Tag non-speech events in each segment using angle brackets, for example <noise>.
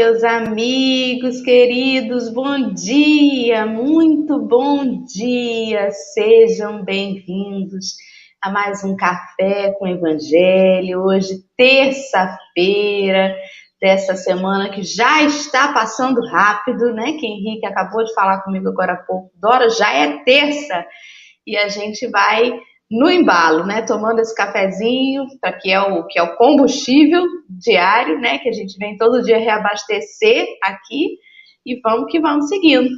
meus amigos queridos, bom dia, muito bom dia, sejam bem-vindos a mais um Café com Evangelho. Hoje, terça-feira dessa semana que já está passando rápido, né? Que Henrique acabou de falar comigo agora há pouco. Dora, já é terça e a gente vai no embalo, né? Tomando esse cafezinho, que é o que é o combustível diário, né? Que a gente vem todo dia reabastecer aqui e vamos que vamos seguindo.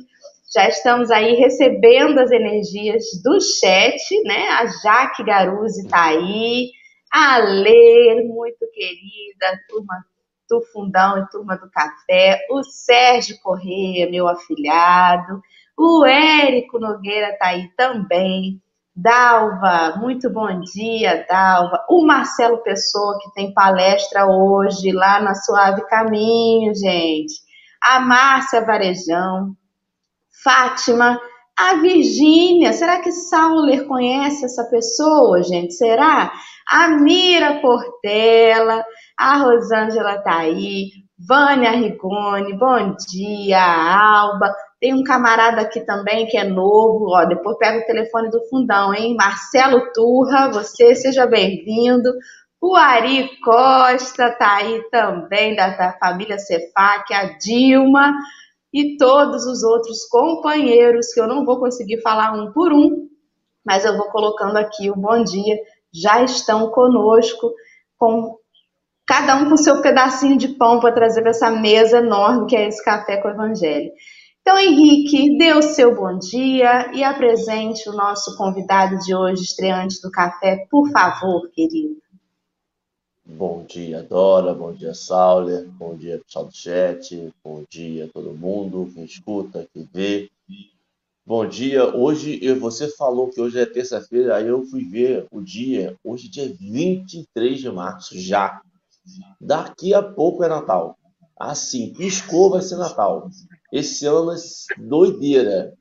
Já estamos aí recebendo as energias do chat, né? A Jaque Garuzzi está aí, a Lê, muito querida, turma do Fundão e turma do Café, o Sérgio Correia, meu afilhado, o Érico Nogueira está aí também, Dalva, muito bom dia, Dalva. O Marcelo Pessoa, que tem palestra hoje lá na Suave Caminho, gente. A Márcia Varejão, Fátima, a Virgínia, será que Sauler conhece essa pessoa, gente? Será? A Mira Portela, a Rosângela tá aí, Vânia Rigoni, bom dia, Alba. Tem um camarada aqui também que é novo, ó, depois pega o telefone do fundão, hein? Marcelo Turra, você seja bem-vindo. O Ari Costa tá aí também, da, da família Cefac, a Dilma e todos os outros companheiros que eu não vou conseguir falar um por um, mas eu vou colocando aqui o bom dia, já estão conosco, com cada um com seu pedacinho de pão para trazer para essa mesa enorme que é esse café com o Evangelho. Então, Henrique, dê o seu bom dia e apresente o nosso convidado de hoje, estreante do café, por favor, querido. Bom dia, Dora. Bom dia, Sauler. Bom dia, pessoal do chat. Bom dia, todo mundo, quem escuta, quem vê. Bom dia. Hoje, você falou que hoje é terça-feira, aí eu fui ver o dia. Hoje, dia 23 de março, já. Daqui a pouco é Natal. Assim, piscou, vai ser Natal. Esse ano é doideira.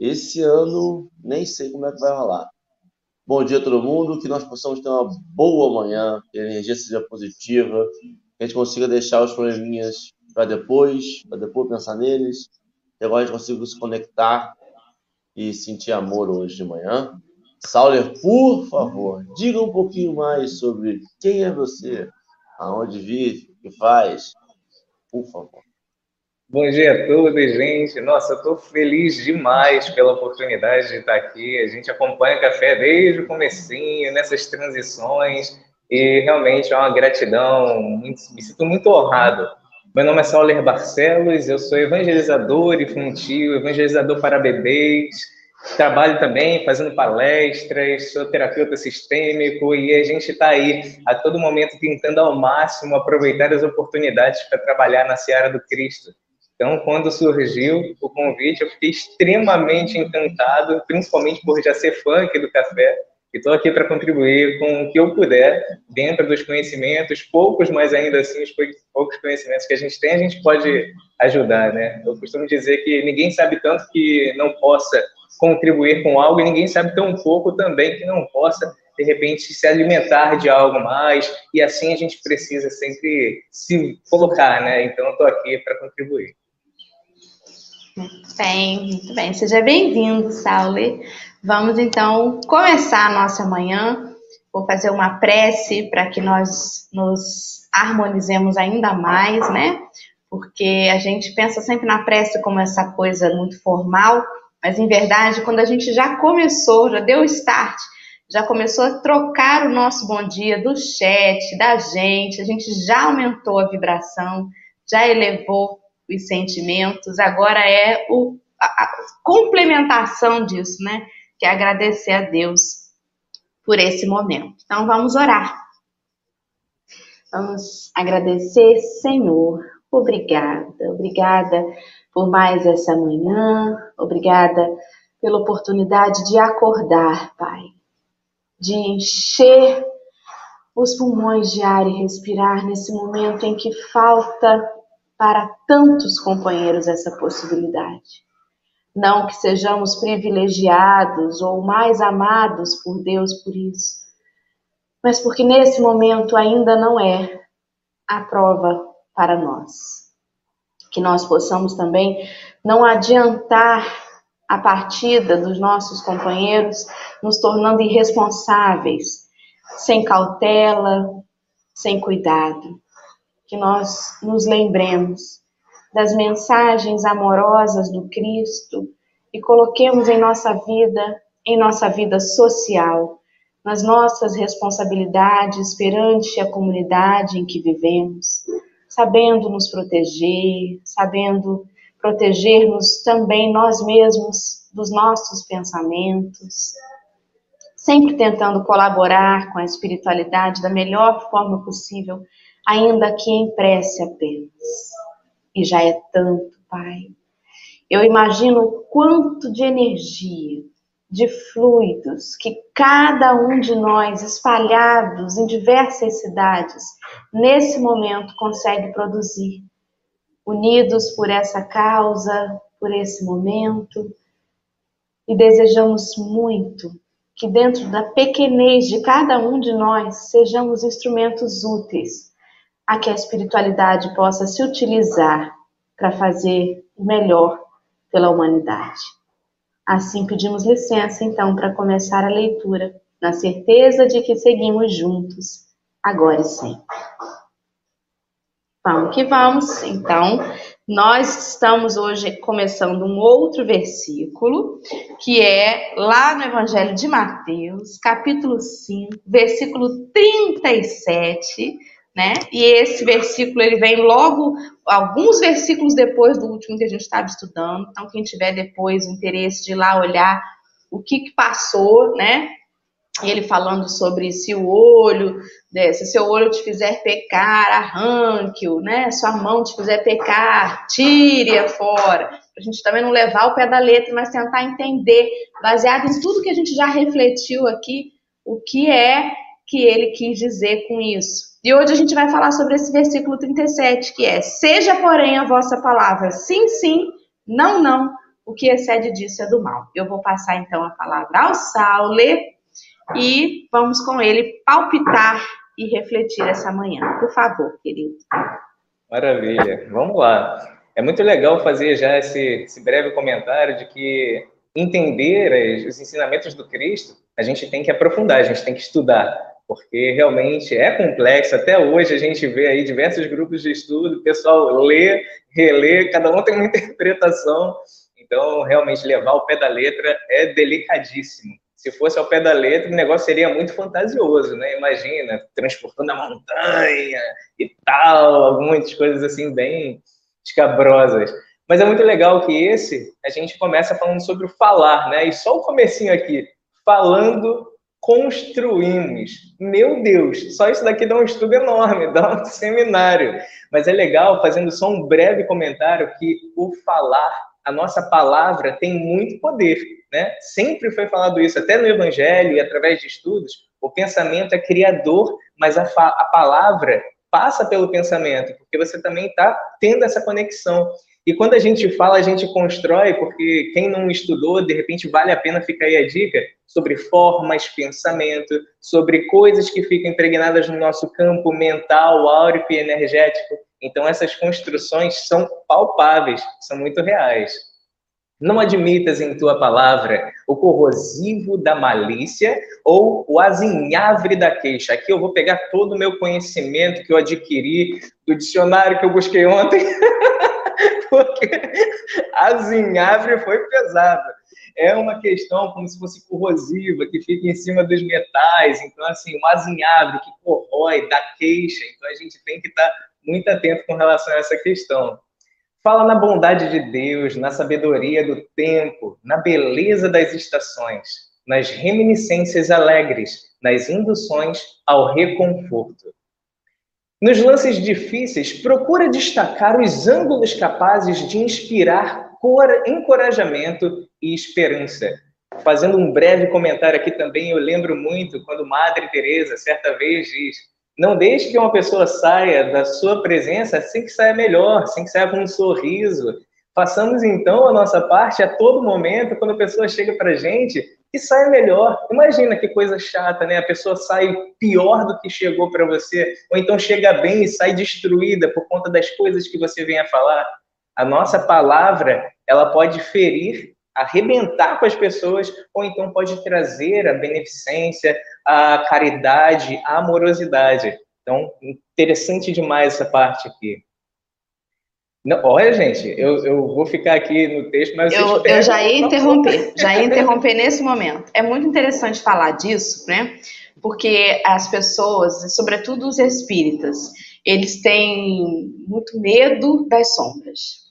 Esse ano, nem sei como é que vai rolar. Bom dia a todo mundo, que nós possamos ter uma boa manhã, que a energia seja positiva, que a gente consiga deixar os probleminhas para depois, para depois pensar neles, que agora a gente consiga se conectar e sentir amor hoje de manhã. Sauler, por favor, diga um pouquinho mais sobre quem é você, aonde vive, o que faz, por favor. Bom dia a todos, gente. Nossa, eu estou feliz demais pela oportunidade de estar aqui. A gente acompanha o café desde o comecinho, nessas transições, e realmente é uma gratidão, me sinto muito honrado. Meu nome é Sauler Barcelos, eu sou evangelizador infantil, evangelizador para bebês, trabalho também fazendo palestras, sou terapeuta sistêmico e a gente está aí a todo momento tentando ao máximo aproveitar as oportunidades para trabalhar na seara do Cristo. Então, quando surgiu o convite, eu fiquei extremamente encantado, principalmente por já ser fã aqui do café. E estou aqui para contribuir com o que eu puder, dentro dos conhecimentos, poucos, mas ainda assim, os poucos conhecimentos que a gente tem, a gente pode ajudar, né? Eu costumo dizer que ninguém sabe tanto que não possa contribuir com algo, e ninguém sabe tão pouco também que não possa, de repente, se alimentar de algo mais, e assim a gente precisa sempre se colocar, né? Então, estou aqui para contribuir. Muito bem, muito bem. Seja bem-vindo, Sauler. Vamos então começar a nossa manhã. Vou fazer uma prece para que nós nos harmonizemos ainda mais, né? Porque a gente pensa sempre na prece como essa coisa muito formal, mas em verdade, quando a gente já começou, já deu o start, já começou a trocar o nosso bom dia do chat, da gente, a gente já aumentou a vibração, já elevou os sentimentos, agora é o, a, a complementação disso, né? Que é agradecer a Deus por esse momento. Então vamos orar. Vamos agradecer, Senhor. Obrigada, obrigada por mais essa manhã, obrigada pela oportunidade de acordar, Pai, de encher os pulmões de ar e respirar nesse momento em que falta para tantos companheiros essa possibilidade. Não que sejamos privilegiados ou mais amados por Deus por isso, mas porque nesse momento ainda não é a prova para nós. que nós possamos também não adiantar a partida dos nossos companheiros, nos tornando irresponsáveis, sem cautela, sem cuidado. Que nós nos lembremos das mensagens amorosas do Cristo e coloquemos em nossa vida, em nossa vida social, nas nossas responsabilidades perante a comunidade em que vivemos, sabendo nos proteger, sabendo proteger-nos também nós mesmos dos nossos pensamentos, sempre tentando colaborar com a espiritualidade da melhor forma possível, ainda que em prece apenas. E já é tanto, Pai. Eu imagino o quanto de energia, de fluidos que cada um de nós, espalhados em diversas cidades, nesse momento consegue produzir unidos por essa causa, por esse momento, e desejamos muito que dentro da pequenez de cada um de nós sejamos instrumentos úteis a que a espiritualidade possa se utilizar para fazer o melhor pela humanidade. Assim pedimos licença então para começar a leitura, na certeza de que seguimos juntos, agora e sempre. Vamos que vamos. Então, nós estamos hoje começando um outro versículo, que é lá no Evangelho de Mateus, capítulo 5, versículo 37, né? E esse versículo ele vem logo alguns versículos depois do último que a gente estava estudando. Então, quem tiver depois o interesse de ir lá olhar o que, que passou, né? Ele falando sobre se o olho, né, se seu olho te fizer pecar, arranque-o, né? Sua mão te fizer pecar, tire-a fora. A gente também não levar o pé da letra, mas tentar entender, baseado em tudo que a gente já refletiu aqui, o que é que ele quis dizer com isso. E hoje a gente vai falar sobre esse versículo 37, que é: Seja, porém, a vossa palavra sim, sim, não, não, o que excede disso é do mal. Eu vou passar então a palavra ao Saule e vamos com ele palpitar e refletir essa manhã. Por favor, querido. Maravilha. Vamos lá. É muito legal fazer já esse, esse breve comentário de que entender os ensinamentos do Cristo, a gente tem que aprofundar, a gente tem que estudar, porque realmente é complexo. Até hoje a gente vê aí diversos grupos de estudo, o pessoal lê, relê, cada um tem uma <laughs> interpretação. Então, realmente levar o pé da letra é delicadíssimo se fosse ao pé da letra, o negócio seria muito fantasioso, né? Imagina, transportando a montanha e tal, muitas coisas assim bem escabrosas. Mas é muito legal que esse, a gente começa falando sobre o falar, né? E só o comecinho aqui, falando construímos. Meu Deus, só isso daqui dá um estudo enorme, <laughs> dá um seminário. Mas é legal, fazendo só um breve comentário, que o falar, a nossa palavra tem muito poder. Né? Sempre foi falado isso, até no Evangelho e através de estudos. O pensamento é criador, mas a, a palavra passa pelo pensamento, porque você também está tendo essa conexão. E quando a gente fala, a gente constrói, porque quem não estudou, de repente vale a pena ficar aí a dica sobre formas, pensamento, sobre coisas que ficam impregnadas no nosso campo mental, áurico e energético. Então, essas construções são palpáveis, são muito reais. Não admitas em tua palavra o corrosivo da malícia ou o azinhavre da queixa. Aqui eu vou pegar todo o meu conhecimento que eu adquiri do dicionário que eu busquei ontem, <laughs> porque azinhavre foi pesado. É uma questão como se fosse corrosiva, que fica em cima dos metais. Então, assim, um azinhavre que corrói, dá queixa. Então, a gente tem que estar muito atento com relação a essa questão. Fala na bondade de Deus, na sabedoria do tempo, na beleza das estações, nas reminiscências alegres, nas induções ao reconforto. Nos lances difíceis, procura destacar os ângulos capazes de inspirar encorajamento e esperança. Fazendo um breve comentário aqui também, eu lembro muito quando Madre Teresa certa vez diz: não deixe que uma pessoa saia da sua presença sem que saia melhor, sem que saia com um sorriso. Façamos então a nossa parte a todo momento, quando a pessoa chega para a gente, e saia melhor. Imagina que coisa chata, né? A pessoa sai pior do que chegou para você, ou então chega bem e sai destruída por conta das coisas que você vem a falar. A nossa palavra, ela pode ferir, arrebentar com as pessoas, ou então pode trazer a beneficência, a caridade, a amorosidade. Então, interessante demais essa parte aqui. Não, olha, gente, eu, eu vou ficar aqui no texto, mas eu, eu já ia interromper, já ia interromper nesse momento. É muito interessante falar disso, né? Porque as pessoas, sobretudo os espíritas, eles têm muito medo das sombras,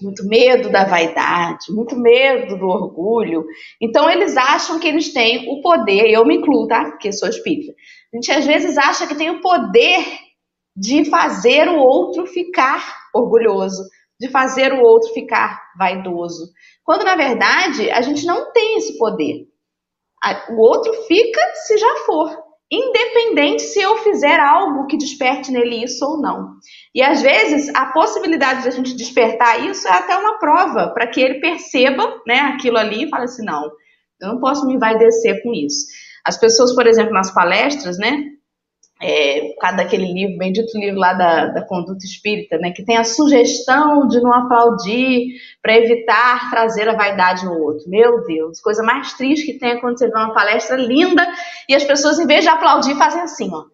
muito medo da vaidade, muito medo do orgulho. Então eles acham que eles têm o poder, eu me incluo, tá? Porque sou espírita. A gente às vezes acha que tem o poder de fazer o outro ficar orgulhoso, de fazer o outro ficar vaidoso. Quando na verdade a gente não tem esse poder. O outro fica se já for, independente se eu fizer algo que desperte nele isso ou não. E às vezes a possibilidade de a gente despertar isso é até uma prova para que ele perceba, né, aquilo ali e fale assim, não, eu não posso me envaidecer com isso. As pessoas, por exemplo, nas palestras, né, é, por causa daquele livro, bendito livro lá da, da conduta espírita, né, que tem a sugestão de não aplaudir para evitar trazer a vaidade no outro. Meu Deus, coisa mais triste que tem é quando você vê uma palestra linda e as pessoas, em vez de aplaudir, fazem assim, ó.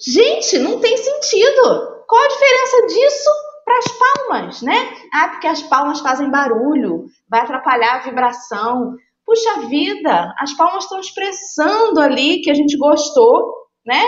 Gente, não tem sentido. Qual a diferença disso para as palmas, né? Ah, porque as palmas fazem barulho, vai atrapalhar a vibração. Puxa vida, as palmas estão expressando ali que a gente gostou, né?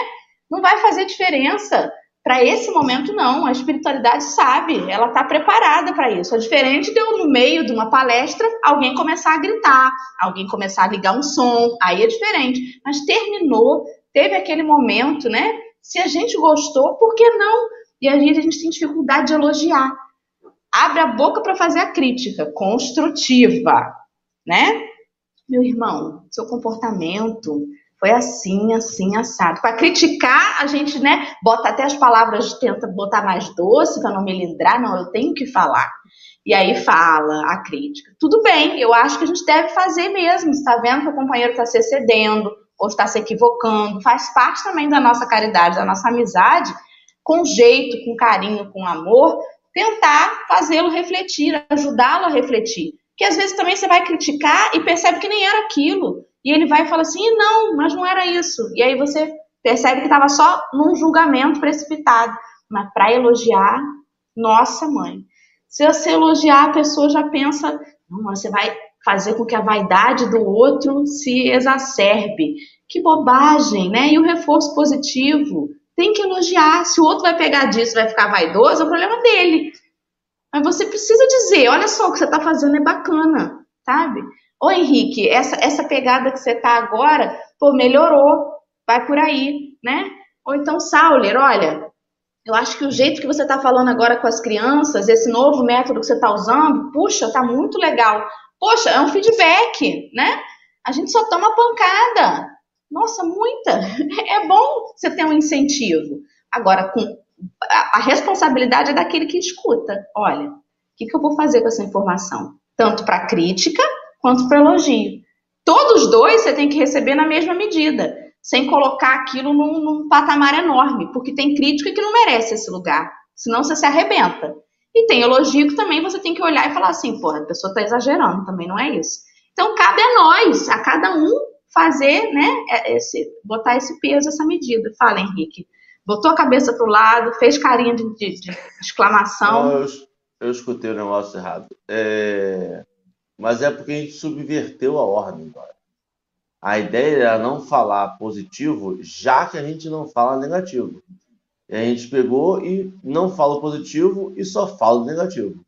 Não vai fazer diferença. Para esse momento, não. A espiritualidade sabe, ela está preparada para isso. É diferente de eu, no meio de uma palestra, alguém começar a gritar, alguém começar a ligar um som, aí é diferente. Mas terminou, teve aquele momento, né? Se a gente gostou, por que não? E a gente, a gente tem dificuldade de elogiar. Abre a boca para fazer a crítica construtiva, né? Meu irmão, seu comportamento foi assim, assim, assado. Para criticar, a gente, né, bota até as palavras, tenta botar mais doce para não me lindrar, não, eu tenho que falar. E aí fala a crítica. Tudo bem, eu acho que a gente deve fazer mesmo. Está vendo que o companheiro está se excedendo ou está se equivocando? Faz parte também da nossa caridade, da nossa amizade, com jeito, com carinho, com amor, tentar fazê-lo refletir, ajudá-lo a refletir que às vezes também você vai criticar e percebe que nem era aquilo. E ele vai e fala assim: não, mas não era isso. E aí você percebe que estava só num julgamento precipitado. Mas para elogiar, nossa mãe. Se você elogiar, a pessoa já pensa: não, você vai fazer com que a vaidade do outro se exacerbe. Que bobagem, né? E o reforço positivo? Tem que elogiar. Se o outro vai pegar disso vai ficar vaidoso, é o problema dele. Mas você precisa dizer, olha só, o que você está fazendo é bacana, sabe? Ô Henrique, essa, essa pegada que você está agora, pô, melhorou, vai por aí, né? Ou então, Sauler, olha, eu acho que o jeito que você está falando agora com as crianças, esse novo método que você está usando, puxa, tá muito legal. Poxa, é um feedback, né? A gente só toma pancada. Nossa, muita. <laughs> É bom você ter um incentivo. Agora, com a, responsabilidade é daquele que escuta. Olha, o que, que eu vou fazer com essa informação? Tanto para crítica quanto para elogio. Todos dois você tem que receber na mesma medida, sem colocar aquilo num, num patamar enorme, porque tem crítica que não merece esse lugar, senão você se arrebenta. E tem elogio que também você tem que olhar e falar assim, porra, a pessoa está exagerando, também não é isso. Então cabe a nós, a cada um, fazer, né, é, esse, botar esse peso, essa medida. Fala, Henrique botou a cabeça para o lado, fez carinha de, de, de exclamação. Eu, eu, escutei o negócio errado. É... Mas é porque a gente subverteu a ordem agora. A ideia era não falar positivo, já que a gente não fala negativo. E a gente pegou e não fala positivo e só fala negativo.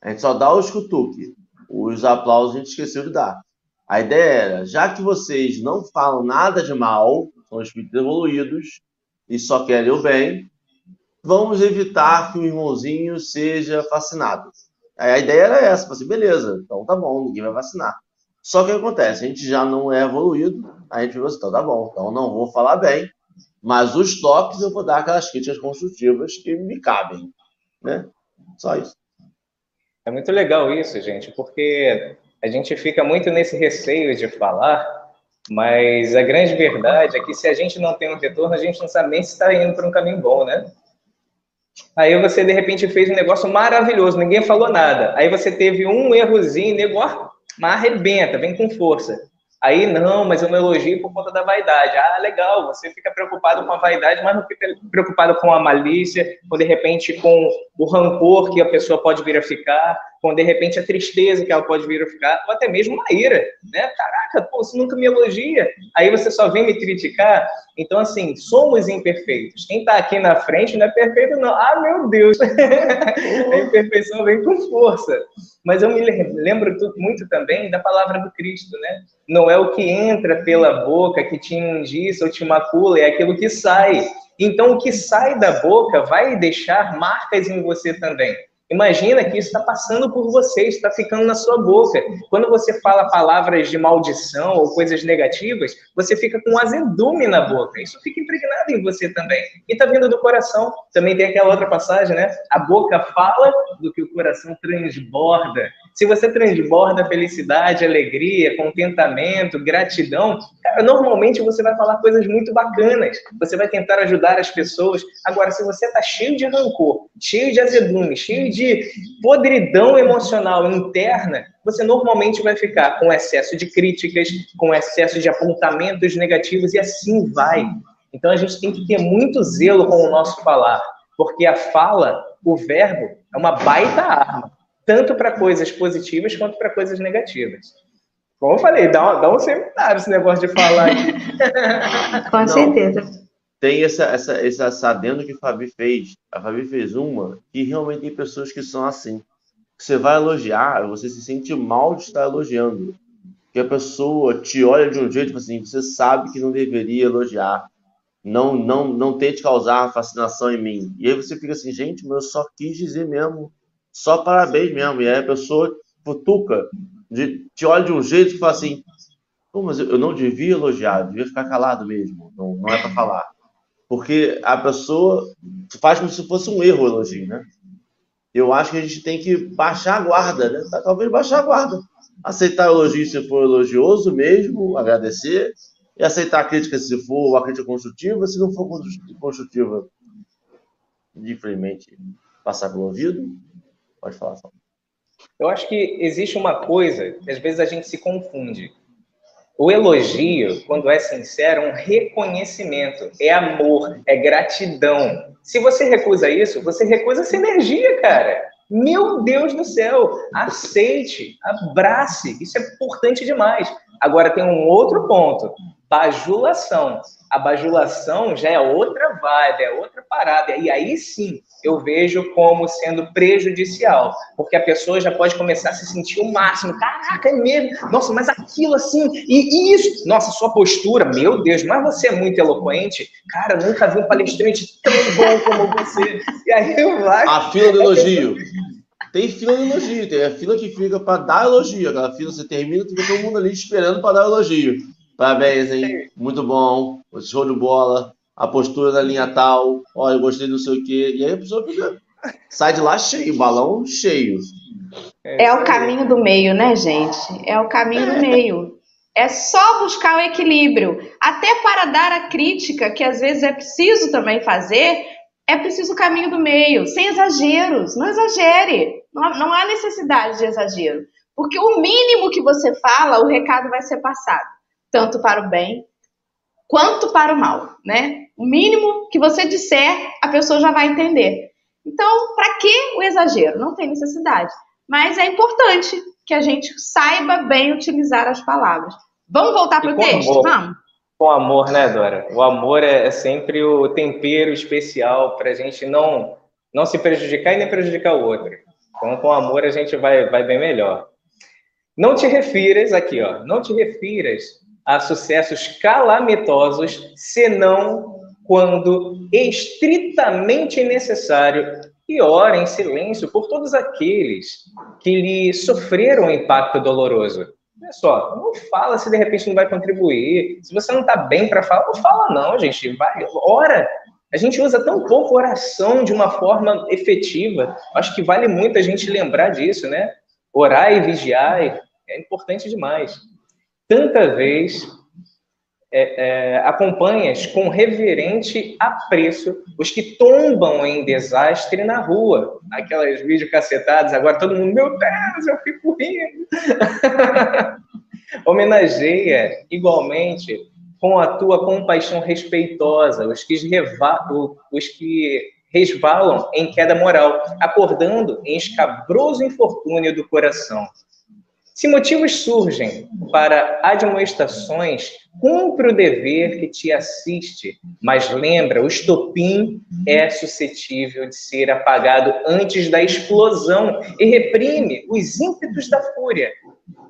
A gente só dá os cutuque. Os aplausos a gente esqueceu de dar. A ideia era, já que vocês não falam nada de mal, são espíritos evoluídos, e só querem o bem, vamos evitar que o irmãozinho seja fascinado. Aí a ideia era essa, assim, beleza, então tá bom, ninguém vai vacinar. Só que acontece? A gente já não é evoluído, a gente falou assim, então tá bom, então não vou falar bem, mas os toques eu vou dar aquelas críticas construtivas que me cabem, né? Só isso. É muito legal isso, gente, porque a gente fica muito nesse receio de falar mas a grande verdade é que se a gente não tem um retorno, a gente não sabe nem se está indo para um caminho bom, né? Aí você, de repente, fez um negócio maravilhoso, ninguém falou nada. Aí você teve um errozinho, negócio, mas arrebenta, vem com força. Aí, não, mas eu não elogio por conta da vaidade. Ah, legal, você fica preocupado com a vaidade, mas não fica preocupado com a malícia, ou de repente com o rancor que a pessoa pode vir a ficar, com de repente a tristeza que ela pode vir a ficar, ou até mesmo uma ira, né? Caraca, pô, você nunca me elogia, aí você só vem me criticar. Então, assim, somos imperfeitos. Quem está aqui na frente não é perfeito, não. Ah, meu Deus! <laughs> a imperfeição vem com força. Mas eu me lembro muito também da palavra do Cristo, né? Não é o que entra pela boca que te indiça ou te macula, é aquilo que sai. Então, o que sai da boca vai deixar marcas em você também. Imagina que isso está passando por você, está ficando na sua boca. Quando você fala palavras de maldição ou coisas negativas, você fica com azedume na boca. Isso fica impregnado em você também. E está vindo do coração. Também tem aquela outra passagem, né? A boca fala do que o coração transborda. Se você transborda felicidade, alegria, contentamento, gratidão, normalmente você vai falar coisas muito bacanas. Você vai tentar ajudar as pessoas. Agora, se você está cheio de rancor, cheio de azedume, cheio de podridão emocional interna, você normalmente vai ficar com excesso de críticas, com excesso de apontamentos negativos e assim vai. Então a gente tem que ter muito zelo com o nosso falar, porque a fala, o verbo, é uma baita arma tanto para coisas positivas quanto para coisas negativas. Como eu falei, dá, dá um seminário esse negócio de falar. <laughs> Com Não, certeza. Tem essa, essa, esse assadendo que a Fabi fez. A Fabi fez uma que realmente tem pessoas que são assim. Você vai elogiar, você se sente mal de estar elogiando. Que a pessoa te olha de um jeito tipo assim, você sabe que não deveria elogiar. Não, não, não tente causar fascinação em mim. E aí você fica assim, gente, mas eu só quis dizer mesmo só parabéns mesmo. E aí a pessoa futuca, de, te olha de um jeito que fala assim: Pô, mas eu não devia elogiar, eu devia ficar calado mesmo, não, não é para falar. Porque a pessoa faz como se fosse um erro o elogio, né? Eu acho que a gente tem que baixar a guarda, né? Talvez baixar a guarda. Aceitar o elogio se for elogioso mesmo, agradecer, e aceitar a crítica se for uma crítica construtiva, se não for construtiva, infelizmente, passar pelo ouvido Pode falar. Eu acho que existe uma coisa que às vezes a gente se confunde. O elogio, quando é sincero, é um reconhecimento, é amor, é gratidão. Se você recusa isso, você recusa essa energia, cara. Meu Deus do céu, aceite, abrace, isso é importante demais. Agora tem um outro ponto, bajulação. A bajulação já é outra vibe, é outra parada. E aí sim, eu vejo como sendo prejudicial, porque a pessoa já pode começar a se sentir o máximo. Caraca, é mesmo? Nossa, mas aquilo assim, e isso, nossa, sua postura, meu Deus, mas você é muito eloquente. Cara, nunca vi um palestrante tão bom como você. E aí eu vai. A fila do elogio. Tem fila de elogio, tem a fila que fica para dar elogio. Aquela fila você termina, fica todo mundo ali esperando para dar elogio. Parabéns, hein? Muito bom. Show de bola a postura da linha tal, olha, eu gostei do sei o quê. E aí a pessoa fica, sai de lá cheio, balão cheio. É o caminho do meio, né, gente? É o caminho do meio. É só buscar o equilíbrio. Até para dar a crítica, que às vezes é preciso também fazer, é preciso o caminho do meio, sem exageros. Não exagere. Não, não há necessidade de exagero. Porque o mínimo que você fala, o recado vai ser passado. Tanto para o bem quanto para o mal, né? O mínimo que você disser, a pessoa já vai entender. Então, para que o exagero? Não tem necessidade. Mas é importante que a gente saiba bem utilizar as palavras. Vamos voltar para o texto? Amor. Vamos. Com amor, né, Dora? O amor é, é sempre o tempero especial para a gente não, não se prejudicar e nem prejudicar o outro. Então, com amor, a gente vai, vai bem melhor. Não te refiras, aqui, ó, não te refiras a sucessos calamitosos, senão quando estritamente necessário, e ora em silêncio por todos aqueles que lhe sofreram o impacto doloroso. Olha só, não fala se de repente não vai contribuir. Se você não está bem para falar, não fala não, gente. Vai, ora. A gente usa tão pouco oração de uma forma efetiva. Acho que vale muito a gente lembrar disso, né? Orar e vigiar é importante demais. Tanta vez é, é, acompanhas com reverente apreço os que tombam em desastre na rua. Aquelas vídeos cacetadas, agora todo mundo, meu Deus, eu fico rindo. <laughs> Homenageia igualmente com a tua compaixão respeitosa os que, os que resvalam em queda moral, acordando em escabroso infortúnio do coração. Se motivos surgem para admoestações, cumpre o dever que te assiste, mas lembra, o estopim é suscetível de ser apagado antes da explosão e reprime os ímpetos da fúria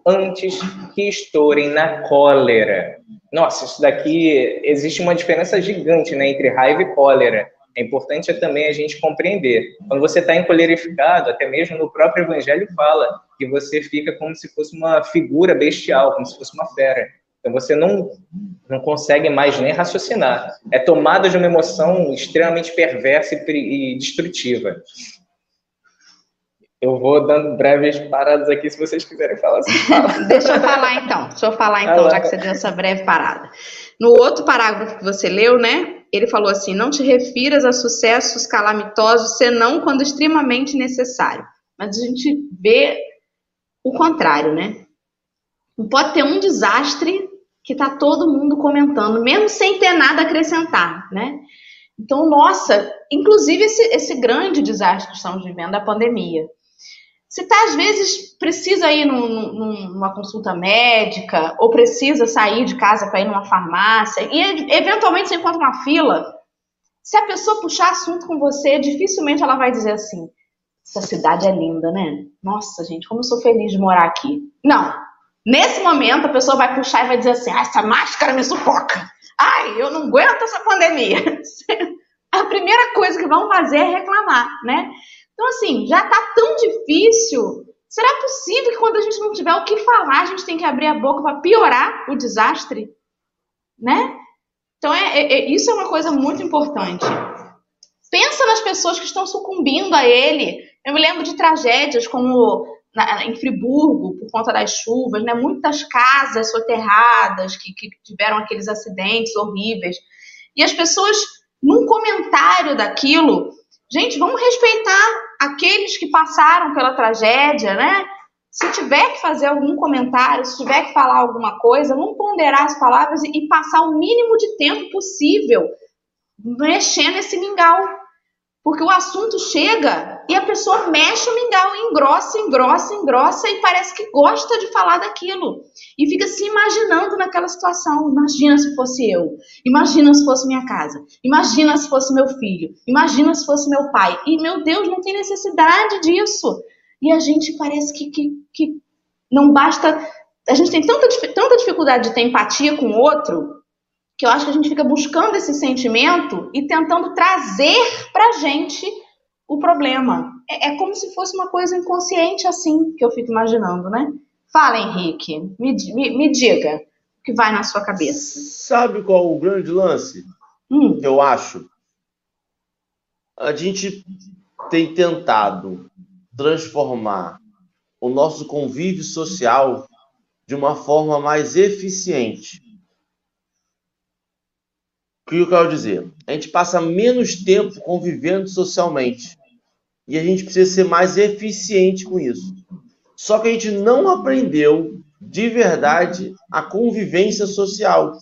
antes que estourem na cólera. Nossa, isso daqui existe uma diferença gigante né, entre raiva e cólera. É importante também a gente compreender. Quando você está encolerificado, até mesmo no próprio Evangelho fala que você fica como se fosse uma figura bestial, como se fosse uma fera. Então você não, não consegue mais nem raciocinar. É tomada de uma emoção extremamente perversa e, e destrutiva. Eu vou dando breves paradas aqui, se vocês quiserem falar. Assim, <laughs> Deixa eu falar então. Deixa eu falar então, já que você deu essa breve parada. No outro parágrafo que você leu, né? Ele falou assim: não te refiras a sucessos calamitosos, senão quando extremamente necessário. Mas a gente vê o contrário, né? Não pode ter um desastre que tá todo mundo comentando, mesmo sem ter nada a acrescentar, né? Então, nossa, inclusive esse, esse grande desastre que estamos vivendo, a pandemia. Você tá, às vezes, precisa ir num, num, numa consulta médica, ou precisa sair de casa para ir numa farmácia, e eventualmente você encontra uma fila. Se a pessoa puxar assunto com você, dificilmente ela vai dizer assim: essa cidade é linda, né? Nossa, gente, como eu sou feliz de morar aqui. Não. Nesse momento, a pessoa vai puxar e vai dizer assim: ah, essa máscara me sufoca. Ai, eu não aguento essa pandemia. <laughs> a primeira coisa que vão fazer é reclamar, né? Então, assim, já tá tão difícil. Será possível que quando a gente não tiver o que falar, a gente tem que abrir a boca para piorar o desastre? Né? Então, é, é, é, isso é uma coisa muito importante. Pensa nas pessoas que estão sucumbindo a ele. Eu me lembro de tragédias como na, em Friburgo, por conta das chuvas, né? muitas casas soterradas que, que tiveram aqueles acidentes horríveis. E as pessoas, num comentário daquilo, gente, vamos respeitar aqueles que passaram pela tragédia, né? Se tiver que fazer algum comentário, se tiver que falar alguma coisa, vamos ponderar as palavras e, passar o mínimo de tempo possível mexendo esse mingau. Porque o assunto chega e a pessoa mexe o mingau, engrossa, engrossa, engrossa e parece que gosta de falar daquilo. E fica se imaginando naquela situação. Imagina se fosse eu. Imagina se fosse minha casa. Imagina se fosse meu filho. Imagina se fosse meu pai. E, meu Deus, não tem necessidade disso. E a gente parece que, que, que não basta. A gente tem tanta, tanta dificuldade de ter empatia com o outro que eu acho que a gente fica buscando esse sentimento e tentando trazer pra gente o problema. É, é, como se fosse uma coisa inconsciente assim que eu fico imaginando, né? Fala, Henrique, me, me, me diga o que vai na sua cabeça. Sabe qual o grande lance hum. eu acho? A gente tem tentado transformar o nosso convívio social de uma forma mais eficiente. O que eu quero dizer? A gente passa menos tempo convivendo socialmente. E a gente precisa ser mais eficiente com isso. Só que a gente não aprendeu de verdade a convivência social.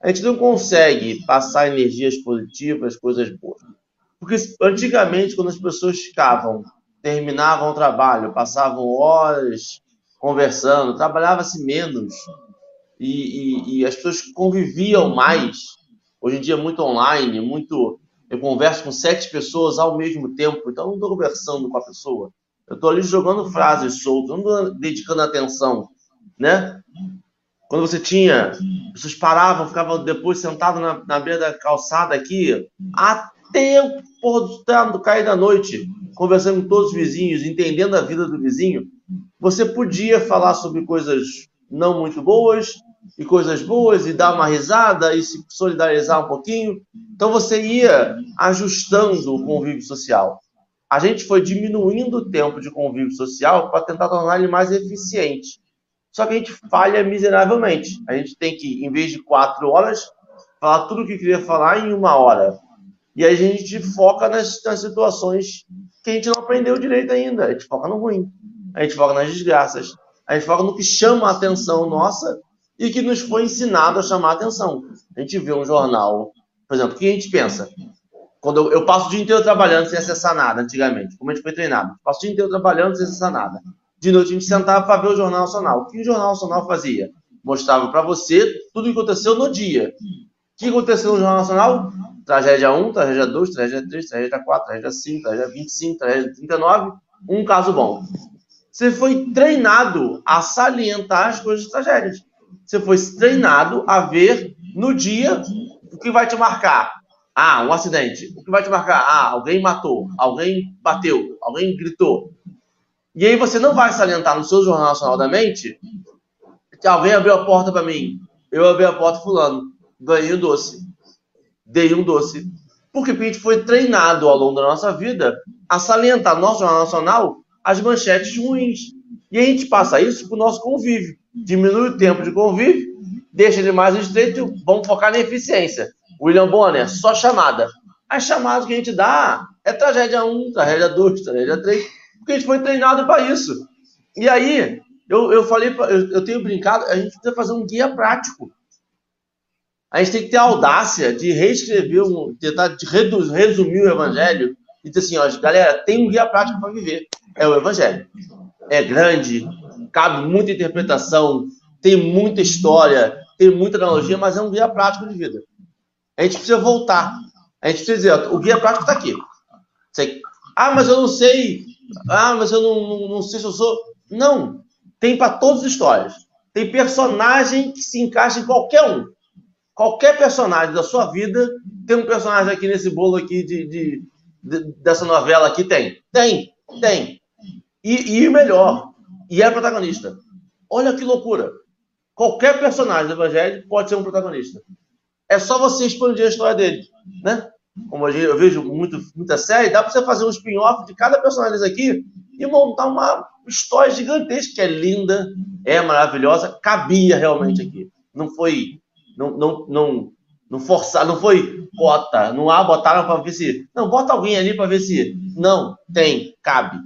A gente não consegue passar energias positivas, coisas boas. Porque antigamente, quando as pessoas ficavam, terminavam o trabalho, passavam horas conversando, trabalhava-se menos e, e, e as pessoas conviviam mais Hoje em dia é muito online, muito. Eu converso com sete pessoas ao mesmo tempo, então eu não estou conversando com a pessoa. Eu estou ali jogando frases soltas, não dedicando atenção, né? Quando você tinha, pessoas paravam, ficavam depois sentados na, na beira da calçada aqui, até o pôr do, do cair da noite, conversando com todos os vizinhos, entendendo a vida do vizinho. Você podia falar sobre coisas não muito boas, e coisas boas e dar uma risada e se solidarizar um pouquinho. Então você ia ajustando o convívio social. A gente foi diminuindo o tempo de convívio social para tentar tornar ele mais eficiente. Só que a gente falha miseravelmente. A gente tem que, em vez de quatro horas, falar tudo o que queria falar em uma hora. E aí a gente foca nas, nas situações que a gente não aprendeu direito ainda. A gente foca no ruim. A gente foca nas desgraças. A gente foca no que chama a atenção nossa e que nos foi ensinado a chamar a atenção. A gente vê um jornal, por exemplo, o que a gente pensa? Quando eu, eu passo o dia inteiro trabalhando sem acessar nada, antigamente, como a gente foi treinado, passo o dia inteiro trabalhando sem acessar nada. De noite a gente sentava para ver o Jornal Nacional. O que o Jornal Nacional fazia? Mostrava para você tudo o que aconteceu no dia. O que aconteceu no Jornal Nacional? Tragédia 1, tragédia 2, tragédia 3, tragédia 4, tragédia 5, tragédia 25, tragédia 39, um caso bom. Você foi treinado a salientar as coisas tragédias. Você foi treinado a ver no dia o que vai te marcar. Ah, um acidente. O que vai te marcar? Ah, alguém matou, alguém bateu, alguém gritou. E aí você não vai salientar no seu Jornal Nacional da Mente que alguém abriu a porta para mim. Eu abri a porta fulano. Ganhei um doce. Dei um doce. Porque a gente foi treinado ao longo da nossa vida a salientar no nosso Jornal Nacional as manchetes ruins. E a gente passa isso para o nosso convívio. Diminui o tempo de convívio, deixa ele mais estreito, vamos focar na eficiência. William Bonner, só chamada. As chamadas que a gente dá é tragédia 1, tragédia 2, tragédia 3, porque a gente foi treinado para isso. E aí, eu, eu falei, eu, eu tenho brincado, a gente precisa fazer um guia prático. A gente tem que ter a audácia de reescrever, um, tentar resumir o evangelho e dizer assim, ó, galera, tem um guia prático para viver é o Evangelho. É grande, cabe muita interpretação, tem muita história, tem muita analogia, mas é um guia prático de vida. A gente precisa voltar. A gente precisa dizer, o guia prático está aqui. Sei. Ah, mas eu não sei. Ah, mas eu não, não, não sei se eu sou. Não. Tem para todas as histórias. Tem personagem que se encaixa em qualquer um. Qualquer personagem da sua vida tem um personagem aqui nesse bolo aqui de, de, de dessa novela aqui tem. Tem, tem. E, e melhor, e é protagonista. Olha que loucura. Qualquer personagem do Evangelho pode ser um protagonista. É só você expandir a história dele, né? Como eu vejo muito, muita série, dá para você fazer um spin-off de cada personagem aqui e montar uma história gigantesca que é linda, é maravilhosa, cabia realmente aqui. Não foi, não, não, não, não forçar, não foi bota, não há botaram para ver se, não bota alguém ali para ver se, não tem, cabe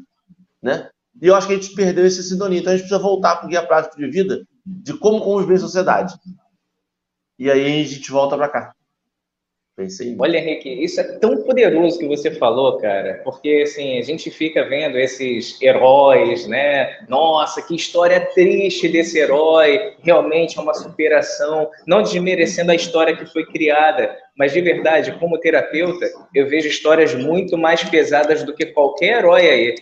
né? E eu acho que a gente perdeu esse sintonia. Então a gente precisa voltar para o guia prático de vida de como conviver em sociedade. E aí a gente volta para cá. Pensei. Olha, Henrique, isso é tão poderoso que você falou, cara, porque assim, a gente fica vendo esses heróis, né? Nossa, que história triste desse herói, realmente é uma superação, não desmerecendo a história que foi criada, mas de verdade, como terapeuta, eu vejo histórias muito mais pesadas do que qualquer herói aí.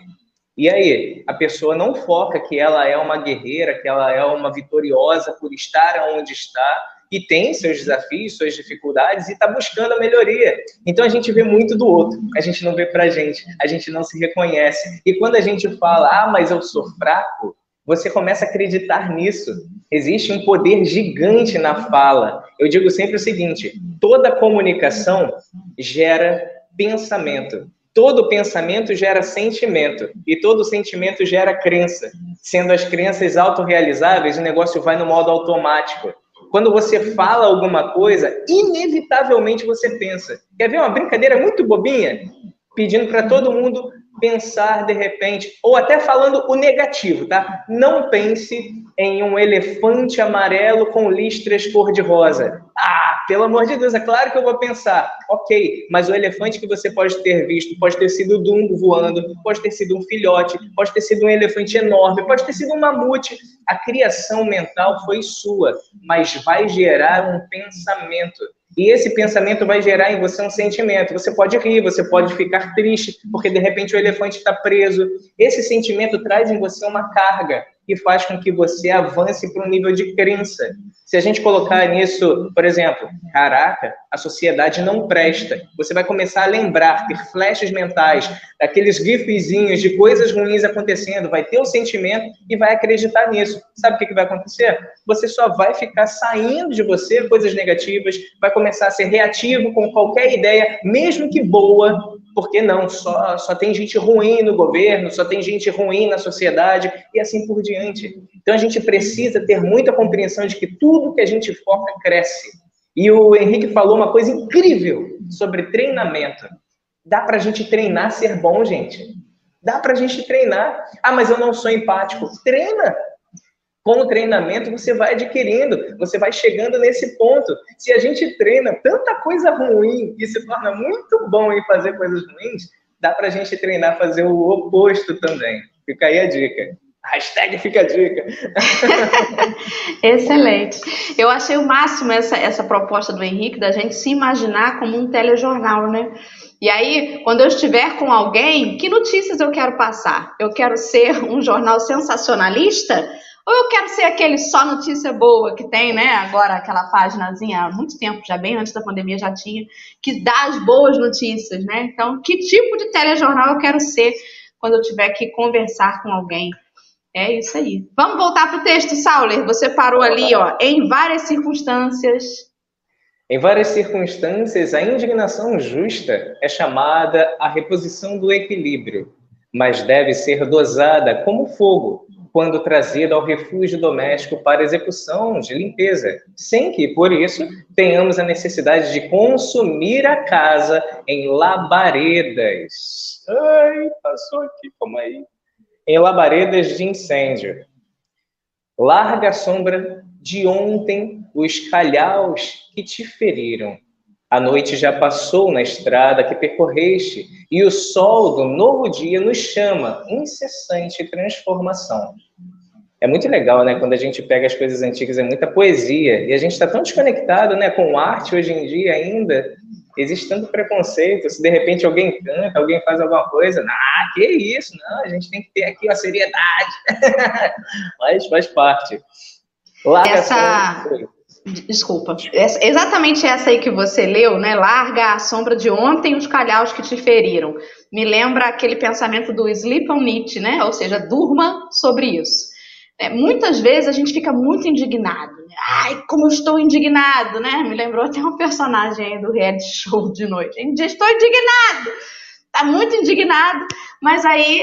E aí, a pessoa não foca que ela é uma guerreira, que ela é uma vitoriosa por estar onde está e tem seus desafios, suas dificuldades e está buscando a melhoria. Então a gente vê muito do outro, a gente não vê pra gente, a gente não se reconhece. E quando a gente fala, ah, mas eu sou fraco, você começa a acreditar nisso. Existe um poder gigante na fala. Eu digo sempre o seguinte: toda comunicação gera pensamento. Todo pensamento gera sentimento e todo sentimento gera crença. Sendo as crenças autorrealizáveis, o negócio vai no modo automático. Quando você fala alguma coisa, inevitavelmente você pensa. Quer ver uma brincadeira muito bobinha? Pedindo para todo mundo pensar de repente, ou até falando o negativo, tá? Não pense em um elefante amarelo com listras cor-de-rosa. Ah, pelo amor de Deus, é claro que eu vou pensar. Ok, mas o elefante que você pode ter visto pode ter sido Dumbo voando, pode ter sido um filhote, pode ter sido um elefante enorme, pode ter sido um mamute. A criação mental foi sua, mas vai gerar um pensamento. E esse pensamento vai gerar em você um sentimento. Você pode rir, você pode ficar triste, porque de repente o elefante está preso. Esse sentimento traz em você uma carga e faz com que você avance para um nível de crença. Se a gente colocar nisso, por exemplo, caraca, a sociedade não presta. Você vai começar a lembrar, ter flashes mentais, daqueles gifzinhos de coisas ruins acontecendo, vai ter o sentimento e vai acreditar nisso. Sabe o que, que vai acontecer? Você só vai ficar saindo de você coisas negativas, vai começar a ser reativo com qualquer ideia, mesmo que boa, porque não, só, só tem gente ruim no governo, só tem gente ruim na sociedade e assim por diante. Então a gente precisa ter muita compreensão de que tudo que a gente foca cresce. E o Henrique falou uma coisa incrível sobre treinamento. Dá para a gente treinar ser bom, gente. Dá para a gente treinar. Ah, mas eu não sou empático. Treina. Com o treinamento você vai adquirindo, você vai chegando nesse ponto. Se a gente treina tanta coisa ruim e se torna muito bom em fazer coisas ruins, dá para a gente treinar fazer o oposto também. Fica aí a dica. Hashtag fica a dica. <laughs> Excelente. Eu achei o máximo essa, essa proposta do Henrique da gente se imaginar como um telejornal, né? E aí, quando eu estiver com alguém, que notícias eu quero passar? Eu quero ser um jornal sensacionalista? Ou eu quero ser aquele só notícia boa que tem, né? Agora aquela páginazinha há muito tempo, já bem antes da pandemia já tinha, que dá as boas notícias, né? Então, que tipo de telejornal eu quero ser quando eu tiver que conversar com alguém? É isso aí. Vamos voltar para o texto, Sauler. Você parou ali, ó, em várias circunstâncias. Em várias circunstâncias, a indignação justa é chamada a reposição do equilíbrio, mas deve ser dosada como fogo, quando trazida ao refúgio doméstico para execução de limpeza, sem que, por isso, tenhamos a necessidade de consumir a casa em labaredas. Ai, passou aqui, como aí? Em labaredas de incêndio. Larga a sombra de ontem os calhaus que te feriram. A noite já passou na estrada que percorreste, e o sol do novo dia nos chama, incessante transformação. É muito legal, né? Quando a gente pega as coisas antigas, é muita poesia. E a gente está tão desconectado né, com arte hoje em dia ainda. Existe tanto preconceito. Se de repente alguém canta, alguém faz alguma coisa, ah, que isso? Não, a gente tem que ter aqui uma seriedade. <laughs> Mas faz parte. Larga essa... Desculpa. Exatamente essa aí que você leu, né? Larga a sombra de ontem os calhaus que te feriram. Me lembra aquele pensamento do Sleep on It, né? Ou seja, durma sobre isso. É, muitas vezes a gente fica muito indignado. Né? Ai, como eu estou indignado, né? Me lembrou até um personagem do reality show de noite. Estou indignado! Tá muito indignado, mas aí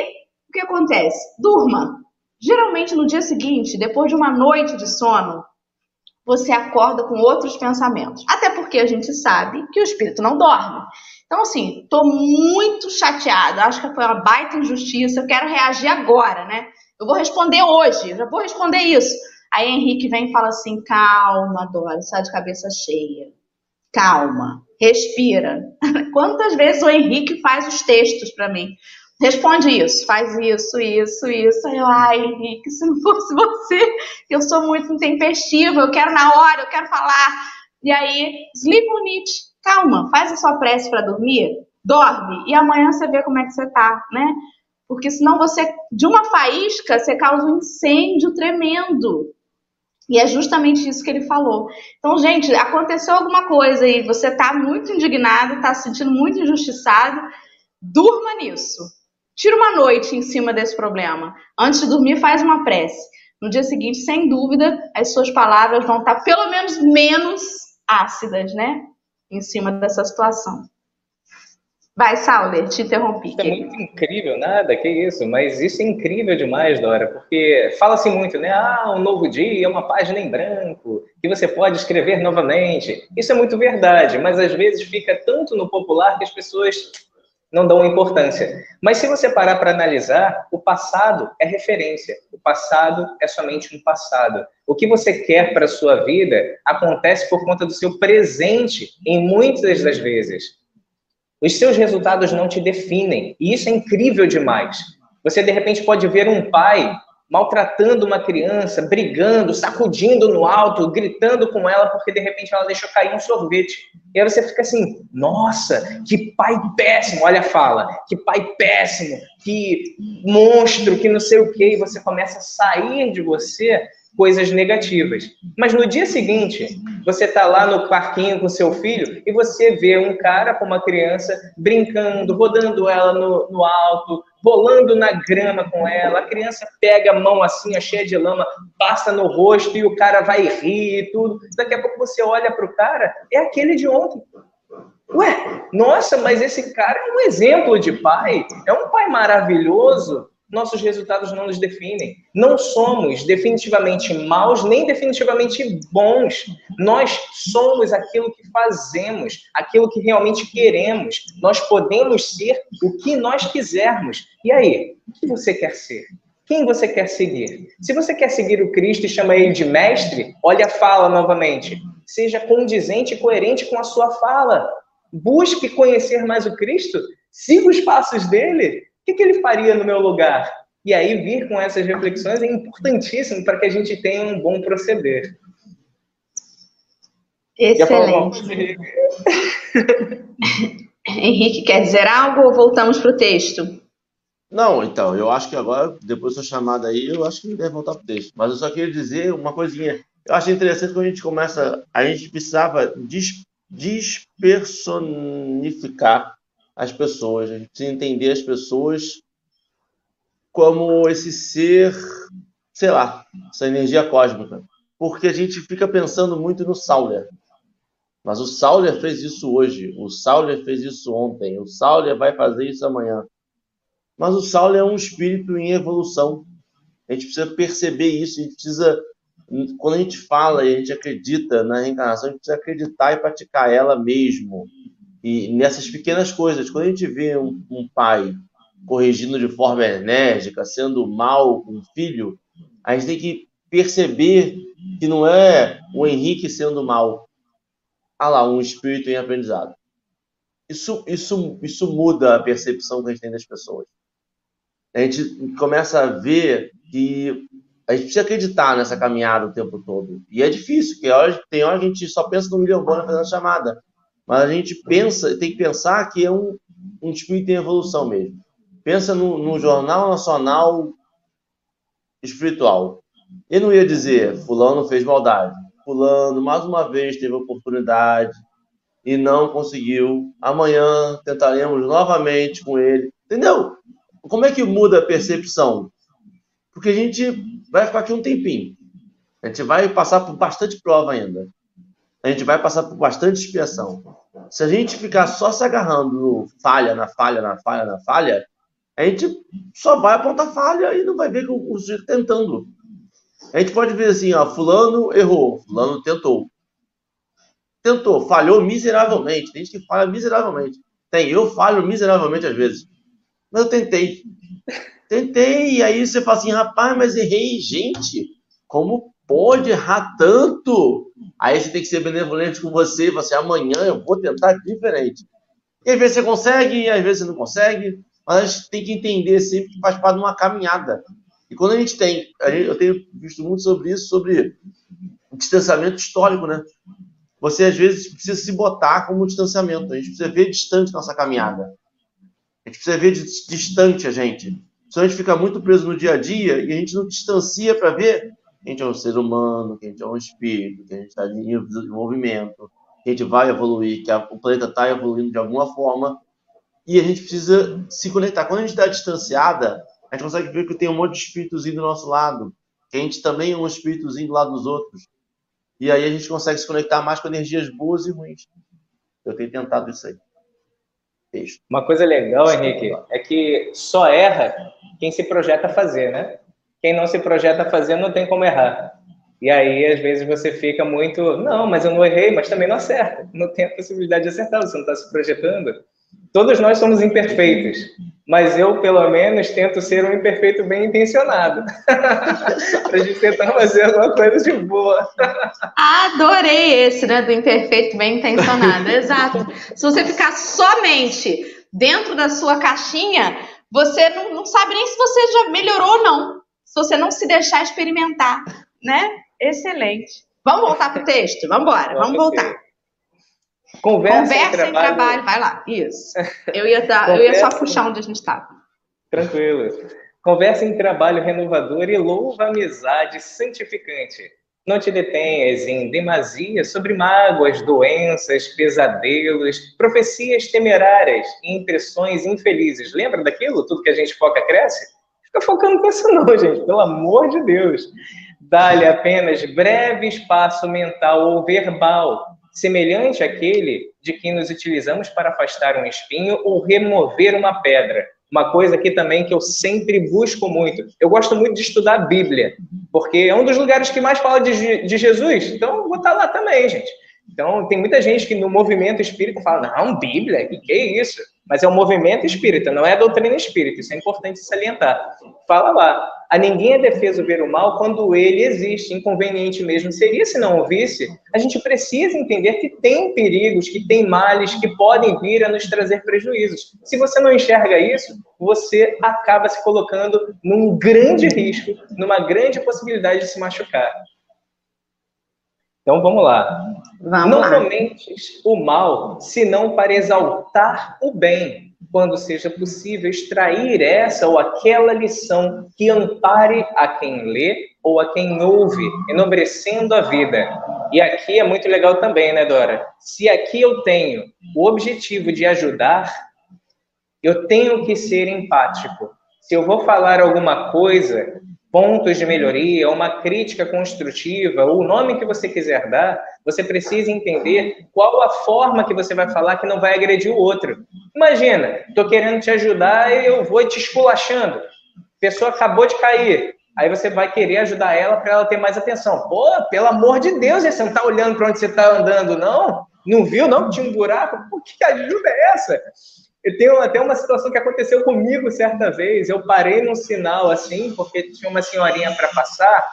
o que acontece? Durma. Geralmente no dia seguinte, depois de uma noite de sono, você acorda com outros pensamentos. Até porque a gente sabe que o espírito não dorme. Então, assim, tô muito chateada, acho que foi uma baita injustiça, eu quero reagir agora, né? Eu vou responder hoje, eu já vou responder isso. Aí Henrique vem e fala assim: calma, Dora, sai de cabeça cheia. Calma, respira. <laughs> Quantas vezes o Henrique faz os textos para mim? Responde isso, faz isso, isso, isso. Aí eu, ai, Henrique, se não fosse você, eu sou muito intempestiva, eu quero na hora, eu quero falar. E aí, sleep on it. Calma, faz a sua prece para dormir, dorme, e amanhã você vê como é que você tá, né? porque senão você, de uma faísca, você causa um incêndio tremendo. E é justamente isso que ele falou. Então, gente, aconteceu alguma coisa e você está muito indignado, está se sentindo muito injustiçado, durma nisso. Tira uma noite em cima desse problema. Antes de dormir, faz uma prece. No dia seguinte, sem dúvida, as suas palavras vão estar pelo menos menos ácidas, né? Em cima dessa situação. Vai, Sauler, te interrompi. Isso é muito incrível, nada, que isso, mas isso é incrível demais, Dora, porque fala-se muito, né? Ah, um novo dia, uma página em branco, que você pode escrever novamente. Isso é muito verdade, mas às vezes fica tanto no popular que as pessoas não dão importância. Mas se você parar para analisar, o passado é referência. O passado é somente um passado. O que você quer para a sua vida acontece por conta do seu presente, em muitas das vezes. Os seus resultados não te definem. E isso é incrível demais. Você, de repente, pode ver um pai maltratando uma criança, brigando, sacudindo no alto, gritando com ela porque de repente ela deixou cair um sorvete. E aí você fica assim: nossa, que pai péssimo! Olha a fala, que pai péssimo, que monstro, que não sei o quê. E você começa a sair de você coisas negativas. Mas no dia seguinte, você está lá no parquinho com seu filho e você vê um cara com uma criança brincando, rodando ela no, no alto, rolando na grama com ela. A criança pega a mão assim, cheia de lama, passa no rosto e o cara vai rir e tudo. Daqui a pouco você olha para o cara, é aquele de ontem. Ué, nossa, mas esse cara é um exemplo de pai, é um pai maravilhoso. Nossos resultados não nos definem. Não somos definitivamente maus nem definitivamente bons. Nós somos aquilo que fazemos, aquilo que realmente queremos. Nós podemos ser o que nós quisermos. E aí, o que você quer ser? Quem você quer seguir? Se você quer seguir o Cristo e chama ele de mestre, olha a fala novamente. Seja condizente e coerente com a sua fala. Busque conhecer mais o Cristo, siga os passos dele. O que, que ele faria no meu lugar? E aí, vir com essas reflexões é importantíssimo para que a gente tenha um bom proceder. Excelente. <laughs> Henrique, quer dizer algo ou voltamos para o texto? Não, então, eu acho que agora, depois da sua chamada aí, eu acho que deve voltar para o texto. Mas eu só queria dizer uma coisinha. Eu acho interessante quando a gente começa, a gente precisava des, despersonificar as pessoas, a gente precisa entender as pessoas como esse ser, sei lá, essa energia cósmica. Porque a gente fica pensando muito no Sauler. Mas o Sauler fez isso hoje, o Sauler fez isso ontem, o Sauler vai fazer isso amanhã. Mas o Saulo é um espírito em evolução. A gente precisa perceber isso, a gente precisa, quando a gente fala e a gente acredita na reencarnação, a gente precisa acreditar e praticar ela mesmo. E nessas pequenas coisas, quando a gente vê um, um pai corrigindo de forma enérgica, sendo mal com o filho, a gente tem que perceber que não é o Henrique sendo mal. Ah lá, um espírito em aprendizado. Isso, isso, isso muda a percepção que a gente tem das pessoas a gente começa a ver que a gente precisa acreditar nessa caminhada o tempo todo. E é difícil, porque tem hora que a gente só pensa no milhão bora fazendo a chamada. Mas a gente pensa, tem que pensar que é um, um espírito em evolução mesmo. Pensa no, no Jornal Nacional Espiritual. Ele não ia dizer, fulano fez maldade. Fulano, mais uma vez, teve oportunidade e não conseguiu. Amanhã tentaremos novamente com ele. Entendeu? Como é que muda a percepção? Porque a gente vai ficar aqui um tempinho. A gente vai passar por bastante prova ainda. A gente vai passar por bastante expiação. Se a gente ficar só se agarrando no falha, na falha, na falha, na falha, a gente só vai apontar falha e não vai ver que o sujeito tentando. A gente pode ver assim, ó, fulano errou, fulano tentou. Tentou, falhou miseravelmente. Tem gente que falha miseravelmente. Tem, eu falho miseravelmente às vezes. Mas eu tentei. Tentei, e aí você fala assim, rapaz, mas errei, gente. Como pode errar tanto? Aí você tem que ser benevolente com você e falar assim, amanhã eu vou tentar diferente. E às vezes você consegue, às vezes você não consegue, mas tem que entender sempre que faz parte de uma caminhada. E quando a gente tem, a gente, eu tenho visto muito sobre isso, sobre o distanciamento histórico, né? Você às vezes precisa se botar como um distanciamento, a gente precisa ver distante nossa caminhada. A gente precisa ver distante a gente. Senão a gente fica muito preso no dia a dia e a gente não distancia para ver a gente é um ser humano, que a gente é um espírito, que a gente está em desenvolvimento, que a gente vai evoluir, que a, o planeta está evoluindo de alguma forma. E a gente precisa se conectar. Quando a gente está distanciada, a gente consegue ver que tem um monte de espíritozinho do nosso lado, que a gente também é um espíritozinho do lado dos outros. E aí a gente consegue se conectar mais com energias boas e ruins. Eu tenho tentado isso aí. Uma coisa legal, Henrique, é que só erra quem se projeta a fazer, né? Quem não se projeta fazer não tem como errar. E aí, às vezes, você fica muito, não, mas eu não errei, mas também não acerta. Não tem a possibilidade de acertar, você não está se projetando. Todos nós somos imperfeitos, mas eu, pelo menos, tento ser um imperfeito bem intencionado. <laughs> para a gente tentar fazer alguma coisa de boa. Adorei esse, né, do imperfeito bem intencionado. <laughs> Exato. Se você ficar somente dentro da sua caixinha, você não, não sabe nem se você já melhorou ou não. Se você não se deixar experimentar, né? Excelente. Vamos voltar para o texto? Vamos embora, vamos voltar. Conversa, Conversa em, trabalho... trabalho. vai lá. Isso. <laughs> Eu ia, dar, Conversa... eu ia só puxar onde a gente estava. Tranquilo. Conversa em trabalho renovador e louva amizade santificante. Não te detenhas em demasia sobre mágoas, doenças, pesadelos, profecias temerárias e impressões infelizes. Lembra daquilo? Tudo que a gente foca cresce? Fica focando nisso não, gente. Pelo amor de Deus. Dá-lhe apenas breve espaço mental ou verbal semelhante àquele de que nos utilizamos para afastar um espinho ou remover uma pedra. uma coisa aqui também que eu sempre busco muito. Eu gosto muito de estudar a Bíblia, porque é um dos lugares que mais fala de, de Jesus. Então, vou estar lá também, gente. Então, tem muita gente que no movimento espírita fala: não, Bíblia, que, que é isso? Mas é um movimento espírita, não é a doutrina espírita, isso é importante salientar. Fala lá: a ninguém é defeso ver o mal quando ele existe, inconveniente mesmo seria se não houvesse. A gente precisa entender que tem perigos, que tem males que podem vir a nos trazer prejuízos. Se você não enxerga isso, você acaba se colocando num grande risco, numa grande possibilidade de se machucar. Então vamos lá. Vamos não lá. o mal, senão para exaltar o bem, quando seja possível extrair essa ou aquela lição que ampare a quem lê ou a quem ouve, enobrecendo a vida. E aqui é muito legal também, né, Dora? Se aqui eu tenho o objetivo de ajudar, eu tenho que ser empático. Se eu vou falar alguma coisa pontos de melhoria, uma crítica construtiva, ou o nome que você quiser dar, você precisa entender qual a forma que você vai falar que não vai agredir o outro. Imagina, estou querendo te ajudar e eu vou te esculachando. A pessoa acabou de cair. Aí você vai querer ajudar ela para ela ter mais atenção. Pô, pelo amor de Deus, você não está olhando para onde você está andando, não? Não viu, não? Tinha um buraco? Que ajuda é essa? Eu tenho até uma situação que aconteceu comigo certa vez. Eu parei num sinal assim, porque tinha uma senhorinha para passar,